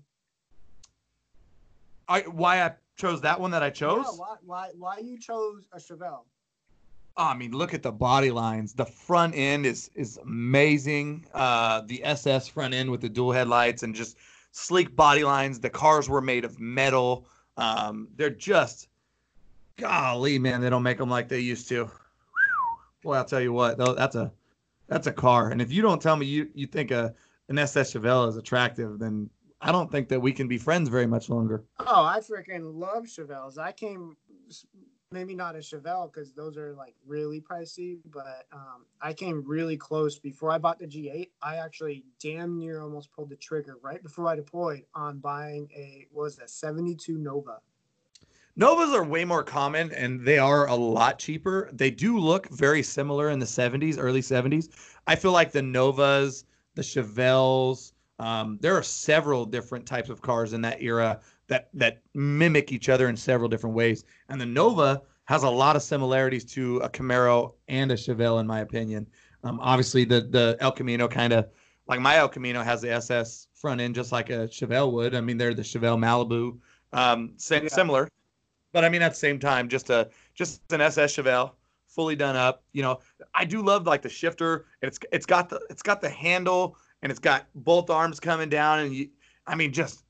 I why I chose that one that I chose. Yeah, why, why, why you chose a Chevelle? Oh, I mean, look at the body lines. The front end is is amazing. Uh, the SS front end with the dual headlights and just sleek body lines. The cars were made of metal. Um, they're just, golly, man, they don't make them like they used to. Well, I'll tell you what, though, that's a that's a car. And if you don't tell me you you think a an SS Chevelle is attractive, then I don't think that we can be friends very much longer. Oh, I freaking love Chevelles. I came maybe not a Chevelle because those are like really pricey, but um, I came really close before I bought the G8. I actually damn near almost pulled the trigger right before I deployed on buying a what was that 72 Nova. Novas are way more common and they are a lot cheaper. They do look very similar in the 70s, early 70s. I feel like the Novas, the Chevelles, um, there are several different types of cars in that era that that mimic each other in several different ways. And the Nova has a lot of similarities to a Camaro and a Chevelle, in my opinion. Um, obviously, the the El Camino kind of like my El Camino has the SS front end just like a Chevelle would. I mean, they're the Chevelle Malibu, um, yeah. similar. But I mean, at the same time, just a just an SS Chevelle, fully done up. You know, I do love like the shifter. It's it's got the it's got the handle and it's got both arms coming down, and you, I mean, just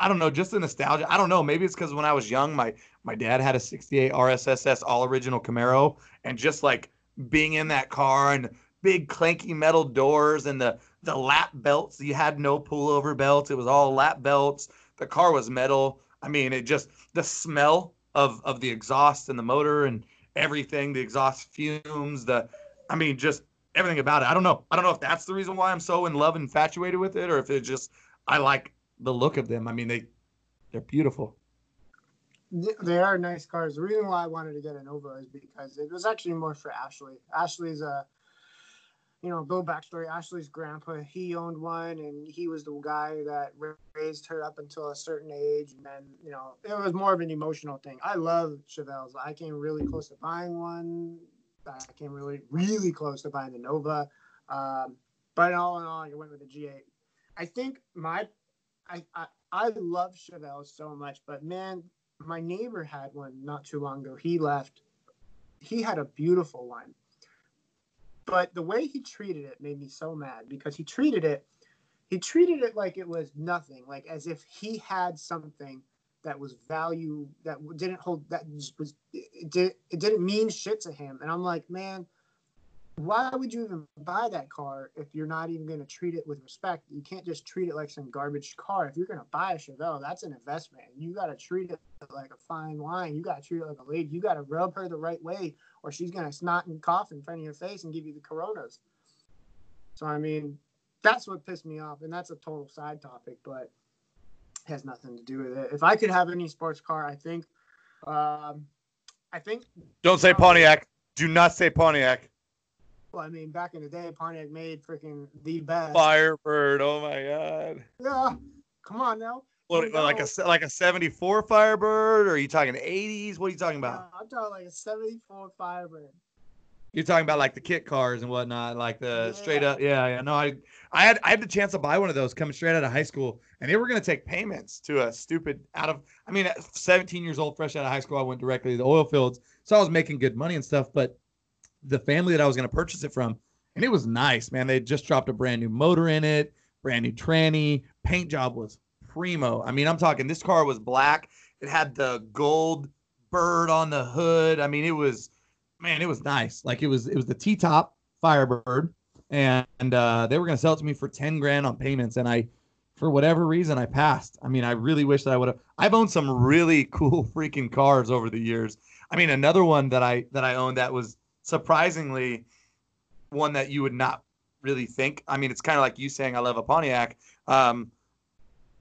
I don't know, just the nostalgia. I don't know. Maybe it's because when I was young, my my dad had a '68 RSSS all original Camaro, and just like being in that car and big clanky metal doors and the the lap belts. You had no pullover belts. It was all lap belts. The car was metal. I mean, it just the smell of of the exhaust and the motor and everything, the exhaust fumes, the I mean, just everything about it. I don't know. I don't know if that's the reason why I'm so in love infatuated with it, or if it's just I like the look of them. I mean, they they're beautiful. They are nice cars. The reason why I wanted to get a Nova is because it was actually more for Ashley. Ashley's a, you know, go backstory. Ashley's grandpa, he owned one, and he was the guy that raised her up until a certain age. And then, you know, it was more of an emotional thing. I love Chevelles. I came really close to buying one. I came really, really close to buying the Nova. Um, but all in all, I went with the G8. I think my I, I, I love Chevelle so much, but man, my neighbor had one not too long ago. He left. He had a beautiful one. But the way he treated it made me so mad because he treated it he treated it like it was nothing, like as if he had something that was value that didn't hold that was it, did, it didn't mean shit to him. And I'm like, man, why would you even buy that car if you're not even going to treat it with respect? You can't just treat it like some garbage car. If you're going to buy a Chevelle, that's an investment. You got to treat it like a fine wine. You got to treat it like a lady. You got to rub her the right way, or she's going to snot and cough in front of your face and give you the coronas. So, I mean, that's what pissed me off. And that's a total side topic, but has nothing to do with it. If I could have any sports car, I think, um, I think. Don't say Pontiac. Do not say Pontiac. Well, I mean, back in the day, Pontiac made freaking the best. Firebird. Oh my god. Yeah. Come on now. What, like a like a '74 Firebird, or are you talking '80s? What are you talking about? I'm talking like a '74 Firebird. You're talking about like the kit cars and whatnot, like the yeah. straight up. Yeah, yeah. No, I, I had I had the chance to buy one of those coming straight out of high school, and they were gonna take payments to a stupid out of. I mean, 17 years old, fresh out of high school, I went directly to the oil fields, so I was making good money and stuff. But the family that I was going to purchase it from, and it was nice, man. They just dropped a brand new motor in it, brand new tranny. Paint job was primo. I mean, I'm talking this car was black. It had the gold bird on the hood. I mean, it was man, it was nice. Like it was it was the T top Firebird, and, and uh, they were going to sell it to me for ten grand on payments, and I. For whatever reason, I passed. I mean, I really wish that I would have. I've owned some really cool freaking cars over the years. I mean, another one that I that I owned that was surprisingly one that you would not really think. I mean, it's kind of like you saying I love a Pontiac. Um,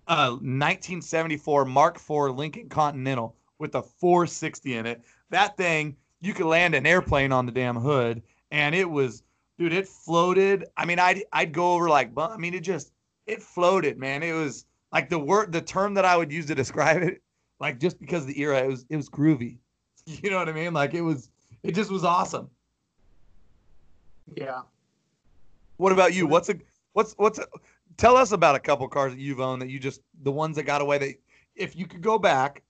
uh, 1974 Mark IV Lincoln Continental with a 460 in it. That thing, you could land an airplane on the damn hood, and it was, dude, it floated. I mean, I'd I'd go over like, I mean, it just it floated, man. It was like the word, the term that I would use to describe it, like just because the era, it was it was groovy. You know what I mean? Like it was, it just was awesome. Yeah. What about you? What's a what's what's a, tell us about a couple cars that you've owned that you just the ones that got away that if you could go back,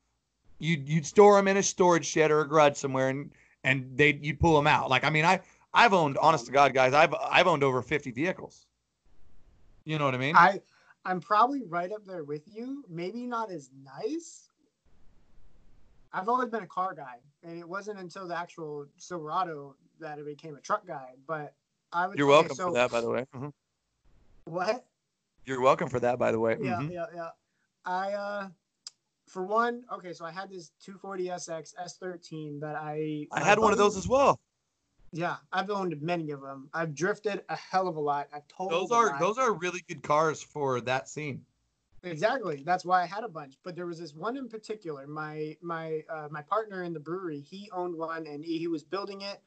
you'd you'd store them in a storage shed or a garage somewhere and and they you'd pull them out. Like I mean, I I've owned, honest to God, guys, I've I've owned over 50 vehicles. You know what I mean? I I'm probably right up there with you. Maybe not as nice. I've always been a car guy, and it wasn't until the actual Silverado that I became a truck guy. But I would. You're say- welcome so, for that, by the way. Mhm. What? You're welcome for that, by the way. Yeah, Mhm. yeah, yeah. I uh, for one, okay, so I had this 240 SX S13 that I. I my had one of those as well. Yeah, I've owned many of them. I've drifted a hell of a lot. I've totaled. Those are lot. those are really good cars for that scene. Exactly. That's why I had a bunch. But there was this one in particular. My my uh, my partner in the brewery, he owned one and he, he was building it,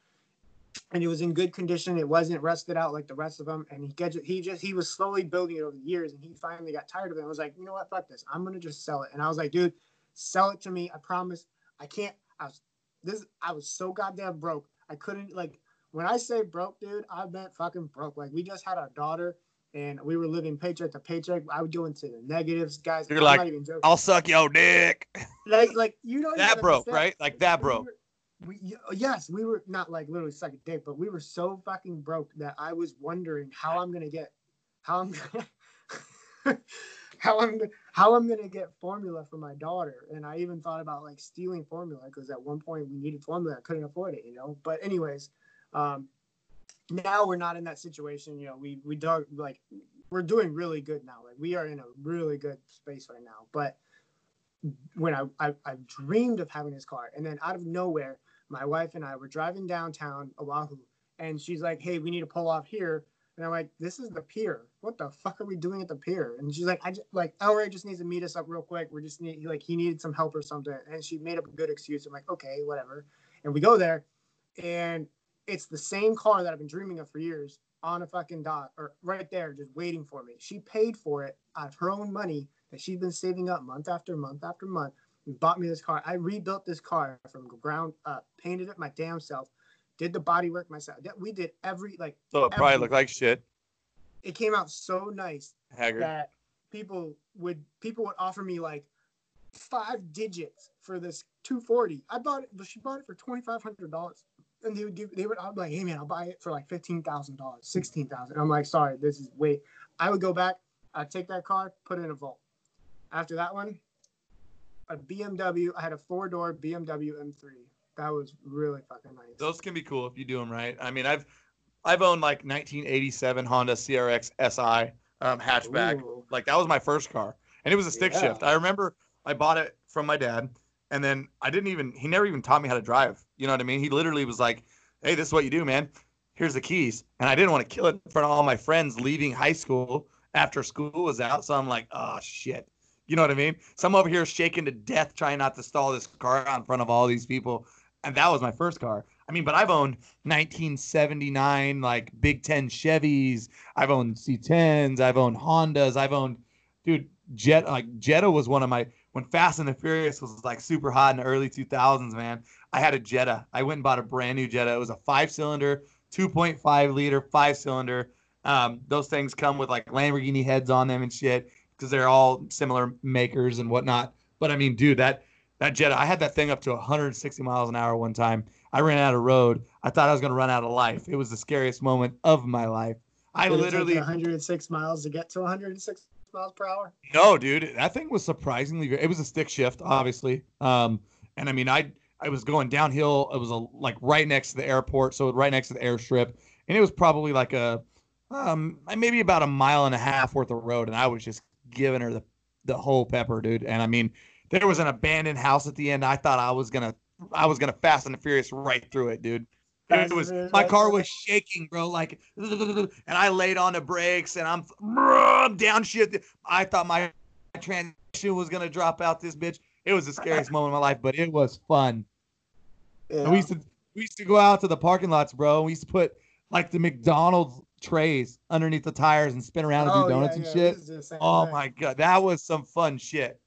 and it was in good condition. It wasn't rusted out like the rest of them. And he get, he just he was slowly building it over the years, and he finally got tired of it. and was like, you know what, fuck this. I'm gonna just sell it. And I was like, dude, sell it to me. I promise. I can't. I was this. I was so goddamn broke. I couldn't like when I say broke, dude. I meant fucking broke. Like we just had our daughter. And we were living paycheck to paycheck. I would go into the negatives, guys. You're I'm like, not even joking I'll suck your dick. like like you know That broke, right? Like that broke. We, yes, we were not like literally sucking dick, but we were so fucking broke that I was wondering how I'm gonna get, how I'm gonna, how I'm how I'm gonna get formula for my daughter, and I even thought about like stealing formula because at one point we needed formula, I couldn't afford it, you know. But anyways, um, now we're not in that situation, you know. We we dug like we're doing really good now. Like we are in a really good space right now, but when I, I I dreamed of having this car, and then out of nowhere, my wife and I were driving downtown Oahu, and she's like, "Hey, we need to pull off here." And I'm like, "This is the pier. What the fuck are we doing at the pier?" And she's like, "I just like Elray just needs to meet us up real quick. We're just need like he needed some help or something." And she made up a good excuse. I'm like, "Okay, whatever." And we go there, and it's the same car that I've been dreaming of for years on a fucking dot or right there, just waiting for me. She paid for it out of her own money that she's been saving up month after month after month bought me this car. I rebuilt this car from ground up, painted it my damn self, did the body work myself. We did every like So it probably looked like shit. it came out so nice Haggard. that people would people would offer me like five digits for this 240. I bought it, but she bought it for twenty five hundred dollars. And they would give they would I'm like, hey man, I'll buy it for like fifteen thousand dollars, sixteen thousand. I'm like, sorry, this is way. I would go back, I'd take that car, put it in a vault. After that one, a BMW. I had a four door BMW M3. That was really fucking nice. Those can be cool if you do them right. I mean, I've I've owned like 1987 Honda CRX SI um, hatchback. Ooh. Like that was my first car, and it was a stick Yeah. shift. I remember I bought it from my dad, and then I didn't even he never even taught me how to drive. You know what I mean? He literally was like, "Hey, this is what you do, man. Here's the keys." And I didn't want to kill it in front of all my friends leaving high school after school was out. So I'm like, "Oh shit." You know what I mean? Some over here shaking to death trying not to stall this car out in front of all these people. And that was my first car. I mean, but I've owned 1979 like Big Ten Chevys. I've owned C10s. I've owned Hondas. I've owned, dude, Jet like Jetta was one of my when Fast and the Furious was like super hot in the early 2000s. Man, I had a Jetta. I went and bought a brand new Jetta. It was a five cylinder, 2.5 liter, five cylinder. Um, those things come with like Lamborghini heads on them and shit because they're all similar makers and whatnot. But I mean, dude, that that Jetta, I had that thing up to 160 miles an hour one time. I ran out of road. I thought I was gonna run out of life. It was the scariest moment of my life. I Did literally 106 miles to get to 106 miles per hour. no, dude, that thing was surprisingly. It was a stick shift, obviously. Um, and I mean, I I was going downhill. It was a like right next to the airport, so right next to the airstrip, and it was probably like a um maybe about a mile and a half worth of road, and I was just giving her the the whole pepper, dude. And I mean, there was an abandoned house at the end. I thought I was gonna I was gonna fast and the furious right through it, dude. It was my car was shaking, bro. Like, and I laid on the brakes, and I'm, I'm down shit. I thought my transmission was gonna drop out. This bitch. It was the scariest moment of my life, but it was fun. Yeah. We used to we used to go out to the parking lots, bro. And we used to put like the McDonald's trays underneath the tires and spin around and Oh, do yeah, donuts and yeah, shit. we used to do the same Oh thing. my god, that was some fun shit.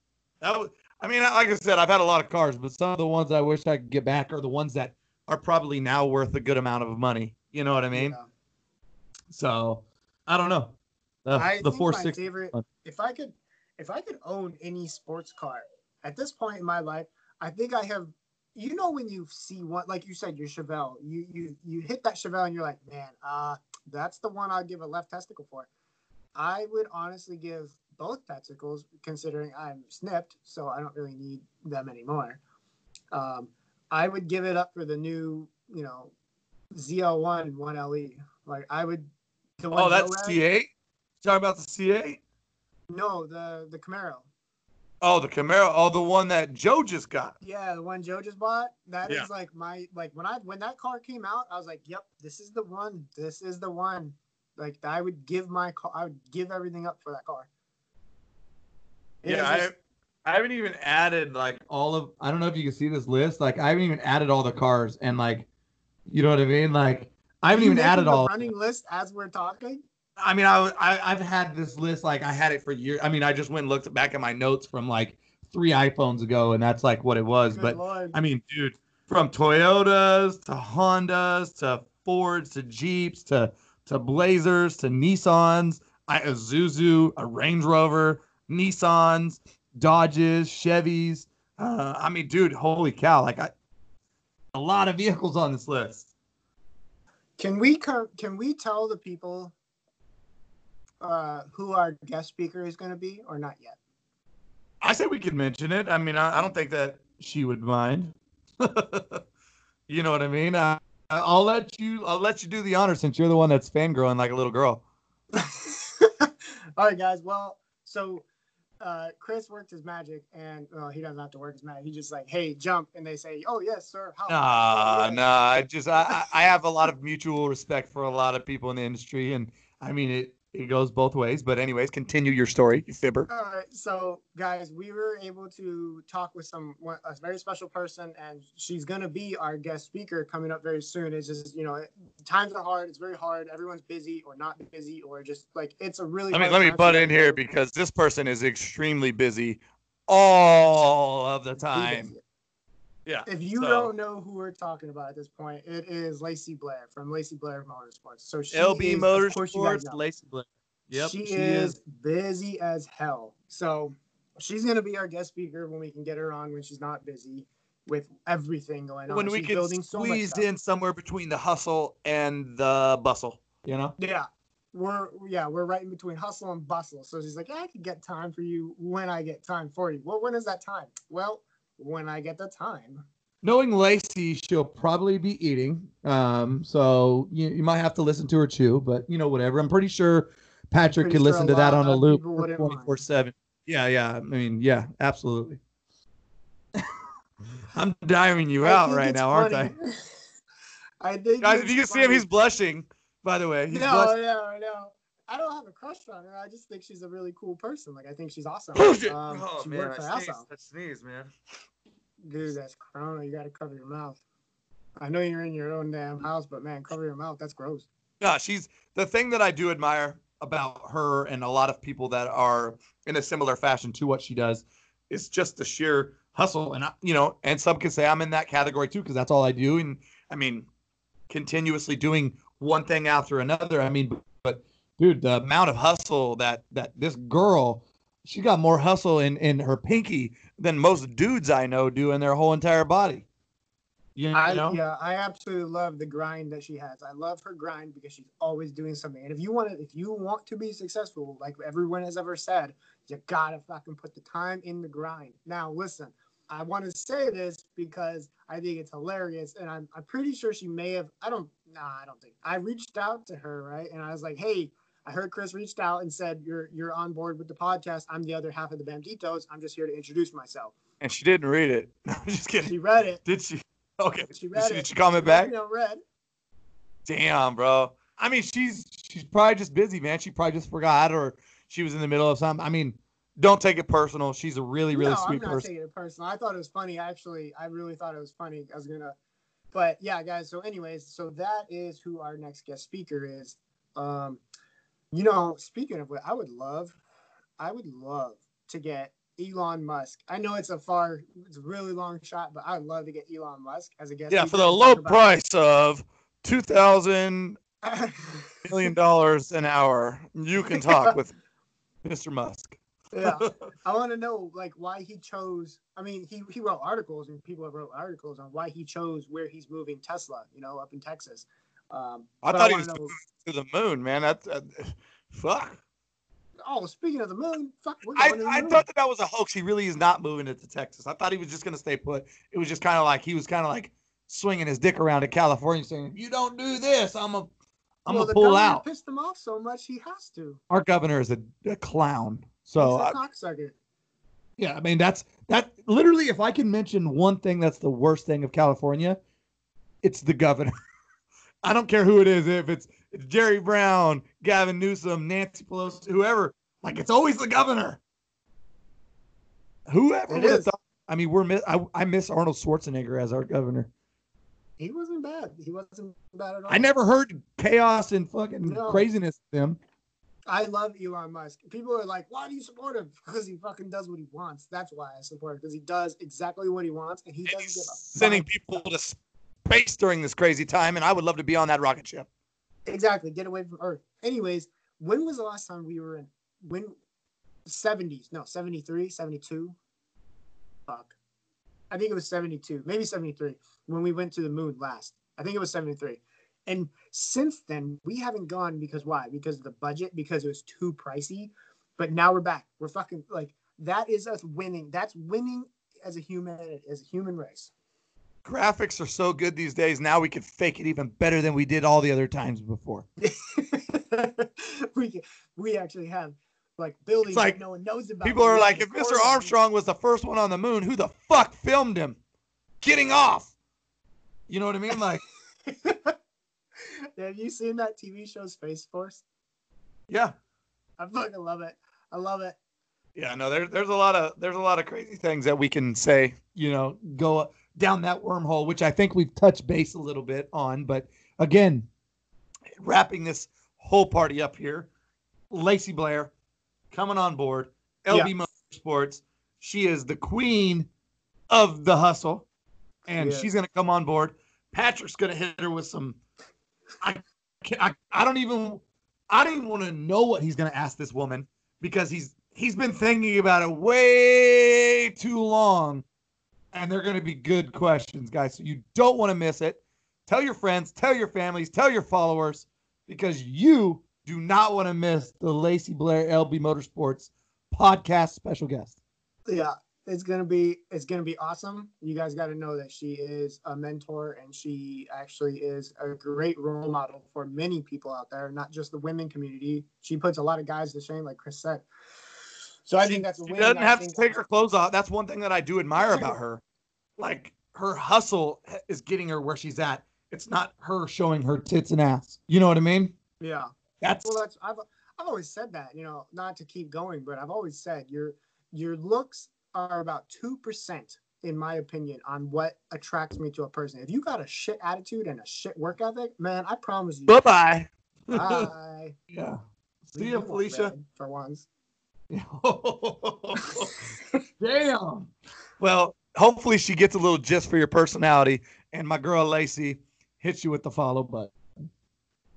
That was. I mean, like I said, I've had a lot of cars, but some of the ones I wish I could get back are the ones that are probably now worth a good amount of money. You know what I mean? Yeah. So I don't know. I the think four my six. favorite. If I could, if I could own any sports car at this point in my life, I think I have you know when you see one like you said your Chevelle, you you you hit that Chevelle and you're like, man, uh, that's the one I'd give a left testicle for. I would honestly give both testicles, considering I'm snipped, so I don't really need them anymore. Um, I would give it up for the new, you know, ZL1 1LE. Like I would. The oh, that's C8. Talking about the C8? No, the the Camaro. Oh, the Camaro. Oh, the one that Joe just got. Yeah, the one Joe just bought. That yeah. is like my like when I when that car came out, I was like, "Yep, this is the one. This is the one." Like I would give my car, I would give everything up for that car. It yeah, just, I, I haven't even added like all of. I don't know if you can see this list. Like I haven't even added all the cars and like, you know what I mean? Like I haven't even added all running list as we're talking. I mean, I, I I've had this list like I had it for years. I mean, I just went and looked back at my notes from like three iPhones ago, and that's like what it was. Good but Lord. I mean, dude, from Toyotas to Hondas to Fords to Jeeps to to Blazers to Nissans, I, a Isuzu, a Range Rover, Nissans, Dodges, Chevys. Uh, I mean, dude, holy cow! Like, I, a lot of vehicles on this list. Can we can we tell the people uh, who our guest speaker is going to be, or not yet? I say we could mention it. I mean, I, I don't think that she would mind. you know what I mean? I, I'll let you. I'll let you do the honor since you're the one that's fangirling like a little girl. All right, guys. Well, so uh, Chris worked his magic, and well, he doesn't have to work his magic. He just like, hey, jump, and they say, oh yes, sir. How? Nah, nah. I just I I have a lot of mutual respect for a lot of people in the industry, and I mean it it goes both ways. But anyways, continue your story, you fibber. All right, so guys, we were able to talk with some a very special person, and she's gonna be our guest speaker coming up very soon. It's just you know times are hard. It's very hard. Everyone's busy or not busy or just like it's a really. Let me let me butt in here because this person is extremely busy all of the time. Yeah. If you so. don't know who we're talking about at this point, it is Lacey Blair from Lacey Blair Motorsports. So she LB is, Motorsports, Lacey Blair. Yep. She, she is, is, busy as hell. So she's gonna be our guest speaker when we can get her on when she's not busy with everything going on. When we she's can squeeze so in somewhere between the hustle and the bustle, you know? Yeah. We're yeah, we're right in between hustle and bustle. So she's like, yeah, I can get time for you when I get time for you. Well, when is that time? Well, when I get the time. Knowing Lacey, she'll probably be eating. Um, so you, you might have to listen to her chew, but you know, whatever. I'm pretty sure Patrick pretty could sure listen to that on a loop 24 7. Yeah, yeah. I mean, yeah, absolutely. I'm diving you I out right now, funny. aren't I? I think guys, if you can funny. see him, he's blushing. By the way, he's no, blushing. no, no. I don't have a crush on her. I just think she's a really cool person. Like I think she's awesome. Um, oh she man, I sneeze. I sneeze, man. Dude, that's corona. You gotta cover your mouth. I know you're in your own damn house, but man, cover your mouth. That's gross. Yeah, she's the thing that I do admire about her and a lot of people that are in a similar fashion to what she does is just the sheer hustle. And I, you know, and some can say I'm in that category too because that's all I do. And I mean, continuously doing one thing after another. I mean, but dude, the amount of hustle that that this girl, she got more hustle in in her pinky than most dudes I know do in their whole entire body. You know? I, yeah, I absolutely love the grind that she has. I love her grind because she's always doing something. And if you want to, if you want to be successful, like everyone has ever said, you gotta fucking put the time in the grind. Now, listen, I want to say this because I think it's hilarious, and I'm I'm pretty sure she may have. I don't. Nah, I don't think. I reached out to her right, and I was like, hey I heard Chris reached out and said, "You're you're on board with the podcast. I'm the other half of the Banditos. I'm just here to introduce myself." And she didn't read it. I'm just kidding. She read it. Did she? Okay. She read did she, it. Did she comment back? Know, read. Damn, bro. I mean, she's she's probably just busy, man. She probably just forgot, or she was in the middle of something. I mean, don't take it personal. She's a really, really no, sweet I'm not person. taking it personal. I thought it was funny. Actually, I really thought it was funny. I was gonna, but yeah, guys. So, anyways, so that is who our next guest speaker is. Um, you know, speaking of what, I would love, I would love to get Elon Musk. I know it's a far, it's a really long shot, but I'd love to get Elon Musk as a guest. Yeah, for the low price of two thousand million dollars an hour, you can talk with Mr. Musk. Yeah. I want to know like why he chose. I mean, he he wrote articles and people have wrote articles on why he chose where he's moving Tesla. You know, up in Texas. Um, I thought he was know- to the moon, man. That's uh, fuck. Oh, speaking of the moon, fuck. I, to the I moon. thought that that was a hoax. He really is not moving it to Texas. I thought he was just gonna stay put. It was just kind of like he was kind of like swinging his dick around in California, saying, you don't do this, I'm a, I'm well, gonna pull out." Pissed him off so much he has to. Our governor is a, a clown. So I- yeah, I mean that's that. Literally, if I can mention one thing that's the worst thing of California, it's the governor. I don't care who it is. If it's, it's Jerry Brown, Gavin Newsom, Nancy Pelosi, whoever. Like it's always the governor. Whoever It is. thought. I mean, we're I, I miss Arnold Schwarzenegger as our governor. He wasn't bad. He wasn't bad at all. I never heard chaos and fucking No. craziness with him. I love Elon Musk. People are like, "Why do you support him?" Because he fucking does what he wants. That's why I support him. Because he does exactly what he wants, and he And doesn't he's give a sending fuck. people to space during this crazy time, and I would love to be on that rocket ship. Exactly. Get away from Earth. Anyways, when was the last time we were in? When? 70s. No, 73, 72. Fuck. I think it was 72, maybe 73 when we went to the moon last. I think it was 73. And since then, we haven't gone because why? Because of the budget, because it was too pricey. But now we're back. We're fucking like that is us winning. That's winning as a human as a human race. Graphics are so good these days. Now we could fake it even better than we did all the other times before. we we actually have like buildings like, that no one knows about. People are like, if Mr. Armstrong was the first one on the moon, who the fuck filmed him getting off? You know what I mean? Like, have you seen that TV show Space Force? yeah, I fucking love it. I love it. yeah. No, there's there's a lot of there's a lot of crazy things that we can say. You know, go down that wormhole, which I think we've touched base a little bit on. But again, wrapping this whole party up here, Lacey Blair coming on board, LB Motorsports. She is the queen of the hustle, and is. she's going to come on board. Patrick's going to hit her with some. I, can't- I I don't even I don't even want to know what he's going to ask this woman because he's he's been thinking about it way too long, and they're going to be good questions, guys. So you don't want to miss it. Tell your friends, tell your families, tell your followers, because you do not want to miss the Lacey Blair LB Motorsports podcast special guest. Yeah, it's gonna be it's gonna be awesome. You guys got to know that she is a mentor and she actually is a great role model for many people out there, not just the women community. She puts a lot of guys to shame, like Chris said. So I think that's a She doesn't have to take her clothes off. That's one thing that I do admire about her. Like her hustle is getting her where she's at. It's not her showing her tits and ass. You know what I mean? Yeah. That's Well, that's I've I've always said that. You know, not to keep going, but I've always said your your looks are about two percent, in my opinion, on what attracts me to a person. If you got a shit attitude and a shit work ethic, man, I promise you. bye bye. Bye. yeah. See ya, you Felicia. For once. Damn. Well, hopefully she gets a little gist for your personality, and my girl Lacey hits you with the follow button.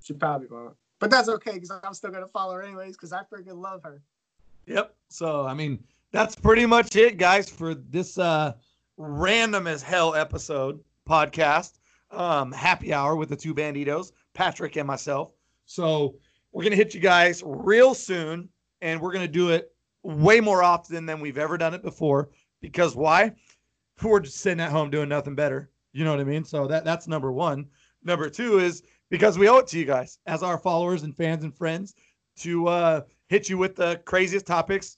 She probably won't. But that's okay because I'm still gonna follow her anyways because I freaking love her. Yep. So I mean, that's pretty much it, guys, for this uh random as hell episode podcast. Um, happy hour with the two banditos, Patrick and myself. So we're gonna hit you guys real soon, and we're gonna do it way more often than we've ever done it before. Because why? We're just sitting at home doing nothing better. You know what I mean? So that that's number one. Number two is because we owe it to you guys as our followers and fans and friends to uh hit you with the craziest topics,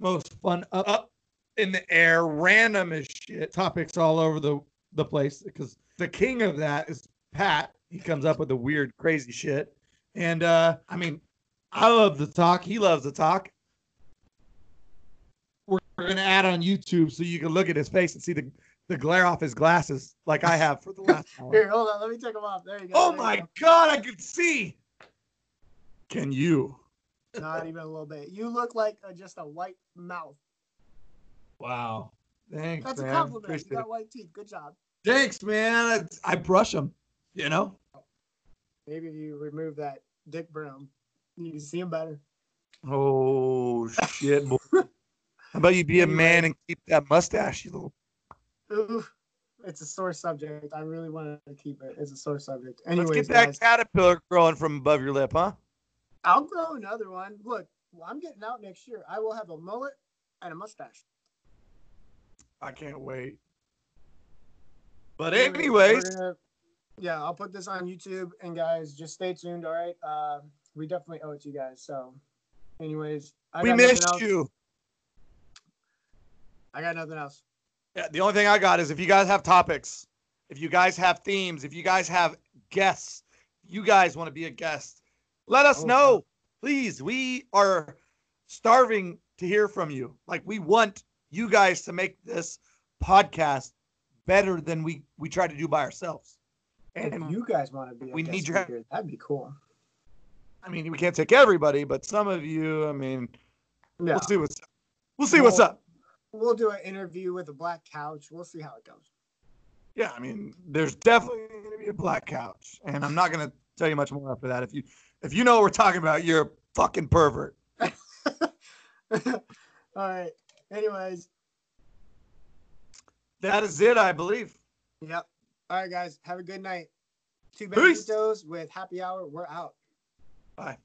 most fun up, up in the air, random as shit topics all over the the place. Because the king of that is Pat. He comes up with the weird, crazy shit. And uh I mean, I love the talk. He loves the talk. We're, we're gonna add on YouTube so you can look at his face and see the the glare off his glasses like I have for the last hour. Here, hold on, let me take them off. There you go. Oh there my go. god, I can see. Can you? Not even a little bit. You look like uh just a white mouth. Wow. Thanks, That's a compliment. Appreciate You got white teeth. Good job. Thanks, man. I, I brush them. You know. Maybe you remove that dick broom, you can see him better. Oh shit, boy. How about you be a man and keep that mustache, you little. It's a sore subject. I really want to keep it. It's a sore subject. Let's get that guys, caterpillar growing from above your lip, huh? I'll grow another one. Look, I'm getting out next year. I will have a mullet and a mustache. I can't wait. But Anyways, anyways, gonna- yeah, I'll put this on YouTube, and guys, just stay tuned. All right, uh, we definitely owe it to you guys. So, anyways, I we missed you. I got nothing else. Yeah, the only thing I got is if you guys have topics, if you guys have themes, if you guys have guests, you guys want to be a guest, let us Oh, know. God. Please. We are starving to hear from you. Like we want you guys to make this podcast better than we we try to do by ourselves. If And you guys want to be, a we guest need your that'd be cool. I mean, we can't take everybody, but some of you, I mean, Yeah, we'll see what's we'll see what's up. we'll do an interview with a black couch. We'll see how it goes. Yeah, I mean, there's definitely going to be a black couch, and I'm not going to tell you much more after that. If you if you know what we're talking about, you're a fucking pervert. All right. Anyways, That is it, I believe. yep. All right, guys. Have a good night. Two Peace. Benditos with happy hour. We're out. Bye.